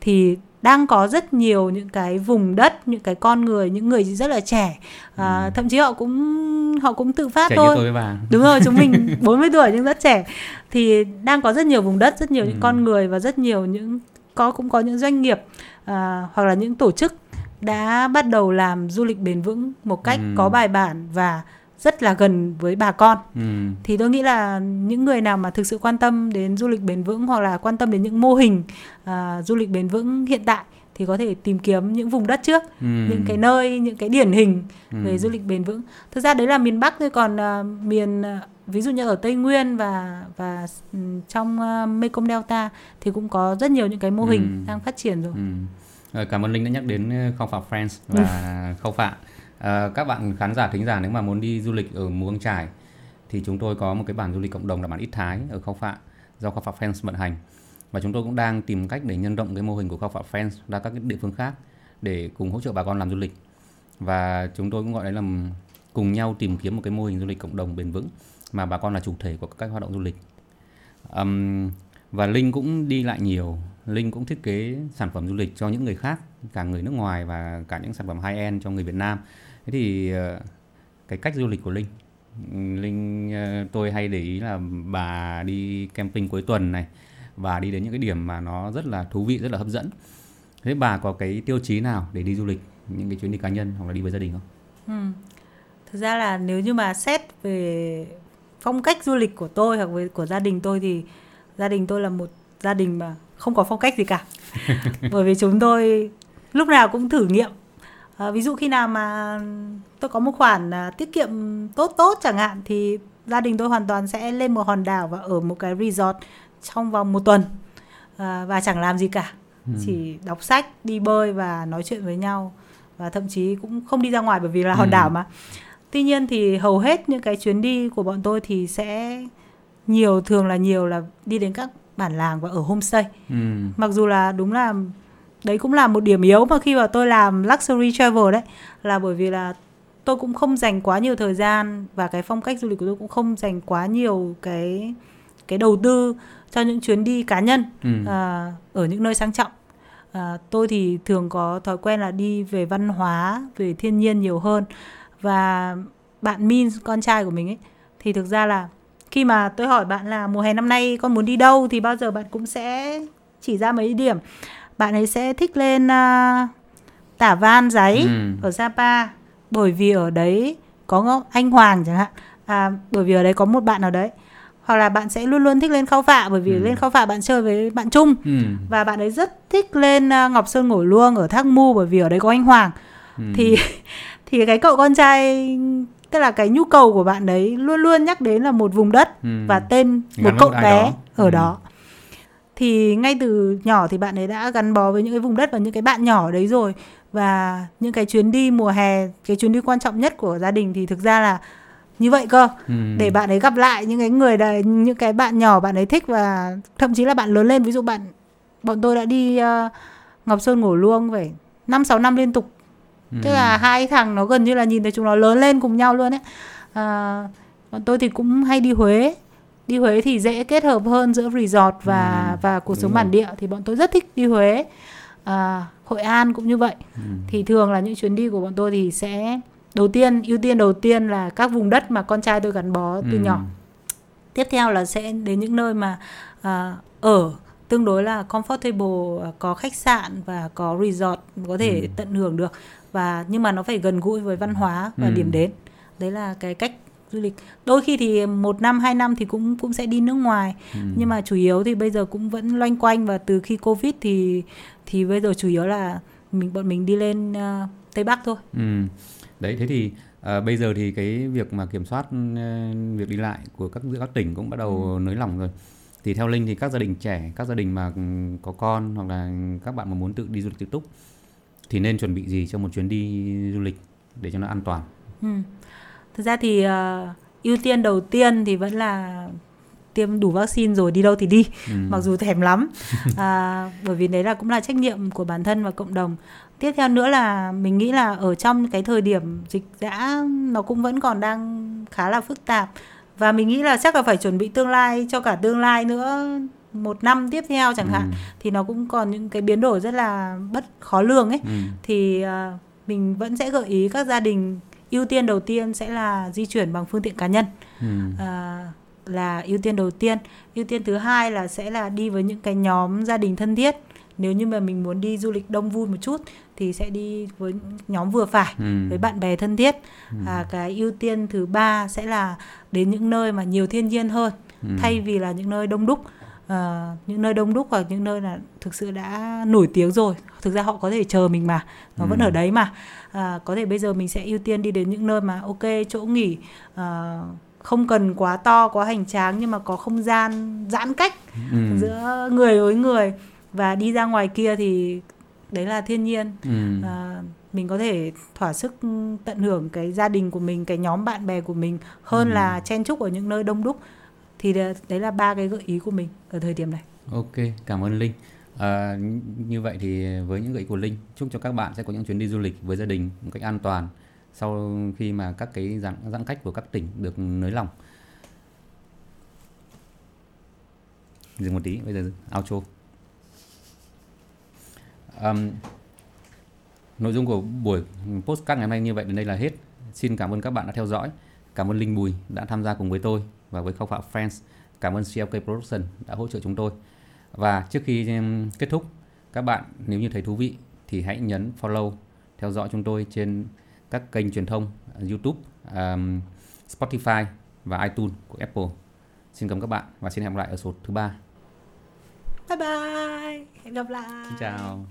thì đang có rất nhiều những cái vùng đất những cái con người những người rất là trẻ à, ừ. thậm chí họ cũng họ cũng tự phát trẻ thôi như tôi và... đúng rồi chúng mình <laughs> 40 tuổi nhưng rất trẻ thì đang có rất nhiều vùng đất rất nhiều ừ. những con người và rất nhiều những có cũng có những doanh nghiệp à, hoặc là những tổ chức đã bắt đầu làm du lịch bền vững một cách ừ. có bài bản và rất là gần với bà con ừ. thì tôi nghĩ là những người nào mà thực sự quan tâm đến du lịch bền vững hoặc là quan tâm đến những mô hình uh, du lịch bền vững hiện tại thì có thể tìm kiếm những vùng đất trước ừ. những cái nơi những cái điển hình ừ. về du lịch bền vững thực ra đấy là miền bắc thôi còn uh, miền uh, ví dụ như ở tây nguyên và và um, trong uh, mekong delta thì cũng có rất nhiều những cái mô hình ừ. đang phát triển rồi ừ. cảm ơn linh đã nhắc đến khao phạ friends và <laughs> khao phạ À, các bạn khán giả thính giả nếu mà muốn đi du lịch ở Mù Căng trải thì chúng tôi có một cái bản du lịch cộng đồng là bản Ít Thái ở Khao Phạ do Khao Phạ Friends vận hành. Và chúng tôi cũng đang tìm cách để nhân rộng cái mô hình của Khao Phạ Friends ra các cái địa phương khác để cùng hỗ trợ bà con làm du lịch. Và chúng tôi cũng gọi đấy là cùng nhau tìm kiếm một cái mô hình du lịch cộng đồng bền vững mà bà con là chủ thể của các hoạt động du lịch. Um, và Linh cũng đi lại nhiều. Linh cũng thiết kế sản phẩm du lịch cho những người khác cả người nước ngoài và cả những sản phẩm high end cho người Việt Nam thế thì ờ, cái cách du lịch của Linh Linh ờ, tôi hay để ý là bà đi camping cuối tuần này và đi đến những cái điểm mà nó rất là thú vị rất là hấp dẫn thế bà có cái tiêu chí nào để đi du lịch những cái chuyến đi cá nhân hoặc là đi với gia đình không? Ừ. Thực ra là nếu như mà xét về phong cách du lịch của tôi hoặc với của gia đình tôi thì gia đình tôi là một gia đình mà không có phong cách gì cả <laughs> bởi vì chúng tôi lúc nào cũng thử nghiệm à, ví dụ khi nào mà tôi có một khoản à, tiết kiệm tốt tốt chẳng hạn thì gia đình tôi hoàn toàn sẽ lên một hòn đảo và ở một cái resort trong vòng một tuần à, và chẳng làm gì cả ừ. chỉ đọc sách đi bơi và nói chuyện với nhau và thậm chí cũng không đi ra ngoài bởi vì là hòn ừ. đảo mà tuy nhiên thì hầu hết những cái chuyến đi của bọn tôi thì sẽ nhiều thường là nhiều là đi đến các bản làng và ở homestay ừ. mặc dù là đúng là đấy cũng là một điểm yếu mà khi mà tôi làm luxury travel đấy là bởi vì là tôi cũng không dành quá nhiều thời gian và cái phong cách du lịch của tôi cũng không dành quá nhiều cái cái đầu tư cho những chuyến đi cá nhân ừ. à, ở những nơi sang trọng. À, tôi thì thường có thói quen là đi về văn hóa về thiên nhiên nhiều hơn. Và bạn Min con trai của mình ấy thì thực ra là khi mà tôi hỏi bạn là mùa hè năm nay con muốn đi đâu? thì bao giờ bạn cũng sẽ chỉ ra mấy điểm bạn ấy sẽ thích lên uh, tả van giấy ừ. ở Sapa bởi vì ở đấy có anh Hoàng chẳng hạn à, bởi vì ở đấy có một bạn ở đấy hoặc là bạn sẽ luôn luôn thích lên khao phạ bởi vì ừ. lên khao phạ bạn chơi với bạn chung ừ. và bạn ấy rất thích lên uh, ngọc sơn ngồi luông ở thác mu bởi vì ở đấy có anh hoàng ừ. thì <laughs> thì cái cậu con trai tức là cái nhu cầu của bạn đấy luôn luôn nhắc đến là một vùng đất ừ. và tên một cậu bé đó. ở ừ. đó thì ngay từ nhỏ thì bạn ấy đã gắn bó với những cái vùng đất và những cái bạn nhỏ đấy rồi. Và những cái chuyến đi mùa hè cái chuyến đi quan trọng nhất của gia đình thì thực ra là như vậy cơ. Ừ. để bạn ấy gặp lại những cái người đấy những cái bạn nhỏ bạn ấy thích và thậm chí là bạn lớn lên. Ví dụ bạn bọn tôi đã đi uh, Ngọc Sơn ngủ luông phải năm sáu năm liên tục. Ừ. tức là hai thằng nó gần như là nhìn thấy chúng nó lớn lên cùng nhau luôn ấy. À, bọn tôi thì cũng hay đi Huế đi Huế thì dễ kết hợp hơn giữa resort và ừ. và cuộc sống bản địa thì bọn tôi rất thích đi Huế à, Hội An cũng như vậy ừ. thì thường là những chuyến đi của bọn tôi thì sẽ đầu tiên ưu tiên đầu tiên là các vùng đất mà con trai tôi gắn bó từ ừ. nhỏ tiếp theo là sẽ đến những nơi mà à, ở tương đối là comfortable à, có khách sạn và có resort có thể ừ. tận hưởng được và nhưng mà nó phải gần gũi với văn hóa và ừ. điểm đến đấy là cái cách du lịch đôi khi thì một năm hai năm thì cũng cũng sẽ đi nước ngoài ừ. nhưng mà chủ yếu thì bây giờ cũng vẫn loanh quanh và từ khi covid thì thì bây giờ chủ yếu là mình bọn mình đi lên uh, tây bắc thôi ừ đấy thế thì à, bây giờ thì cái việc mà kiểm soát uh, việc đi lại của các giữa các tỉnh cũng bắt đầu ừ. nới lỏng rồi thì theo linh thì các gia đình trẻ các gia đình mà có con hoặc là các bạn mà muốn tự đi du lịch tự túc thì nên chuẩn bị gì cho một chuyến đi du lịch để cho nó an toàn ừ. Thực ra thì uh, ưu tiên đầu tiên thì vẫn là tiêm đủ vaccine rồi đi đâu thì đi ừ. mặc dù thèm lắm <laughs> à, bởi vì đấy là cũng là trách nhiệm của bản thân và cộng đồng tiếp theo nữa là mình nghĩ là ở trong cái thời điểm dịch dã nó cũng vẫn còn đang khá là phức tạp và mình nghĩ là chắc là phải chuẩn bị tương lai cho cả tương lai nữa một năm tiếp theo chẳng ừ. hạn thì nó cũng còn những cái biến đổi rất là bất khó lường ấy ừ. thì uh, mình vẫn sẽ gợi ý các gia đình ưu tiên đầu tiên sẽ là di chuyển bằng phương tiện cá nhân ừ. uh, là ưu tiên đầu tiên ưu tiên thứ hai là sẽ là đi với những cái nhóm gia đình thân thiết nếu như mà mình muốn đi du lịch đông vui một chút thì sẽ đi với nhóm vừa phải ừ. với bạn bè thân thiết ừ. à, cái ưu tiên thứ ba sẽ là đến những nơi mà nhiều thiên nhiên hơn ừ. thay vì là những nơi đông đúc à, những nơi đông đúc hoặc những nơi là thực sự đã nổi tiếng rồi thực ra họ có thể chờ mình mà nó ừ. vẫn ở đấy mà à, có thể bây giờ mình sẽ ưu tiên đi đến những nơi mà ok chỗ nghỉ à, không cần quá to quá hành tráng nhưng mà có không gian giãn cách ừ. giữa người với người và đi ra ngoài kia thì đấy là thiên nhiên ừ. à, mình có thể thỏa sức tận hưởng cái gia đình của mình cái nhóm bạn bè của mình hơn ừ. là chen chúc ở những nơi đông đúc thì đấy là ba cái gợi ý của mình ở thời điểm này ok cảm ơn linh à, như vậy thì với những gợi ý của linh chúc cho các bạn sẽ có những chuyến đi du lịch với gia đình một cách an toàn sau khi mà các cái giãn, giãn cách của các tỉnh được nới lỏng. Dừng một tí bây giờ outro. Um, nội dung của buổi postcard ngày hôm nay như vậy đến đây là hết. Xin cảm ơn các bạn đã theo dõi. Cảm ơn linh bùi đã tham gia cùng với tôi và với khâu phạm friends. Cảm ơn CLK Production đã hỗ trợ chúng tôi và trước khi kết thúc các bạn nếu như thấy thú vị thì hãy nhấn follow theo dõi chúng tôi trên các kênh truyền thông YouTube, um, Spotify và iTunes của Apple. Xin cảm ơn các bạn và xin hẹn gặp lại ở số thứ ba. Bye bye. Hẹn gặp lại. Xin chào.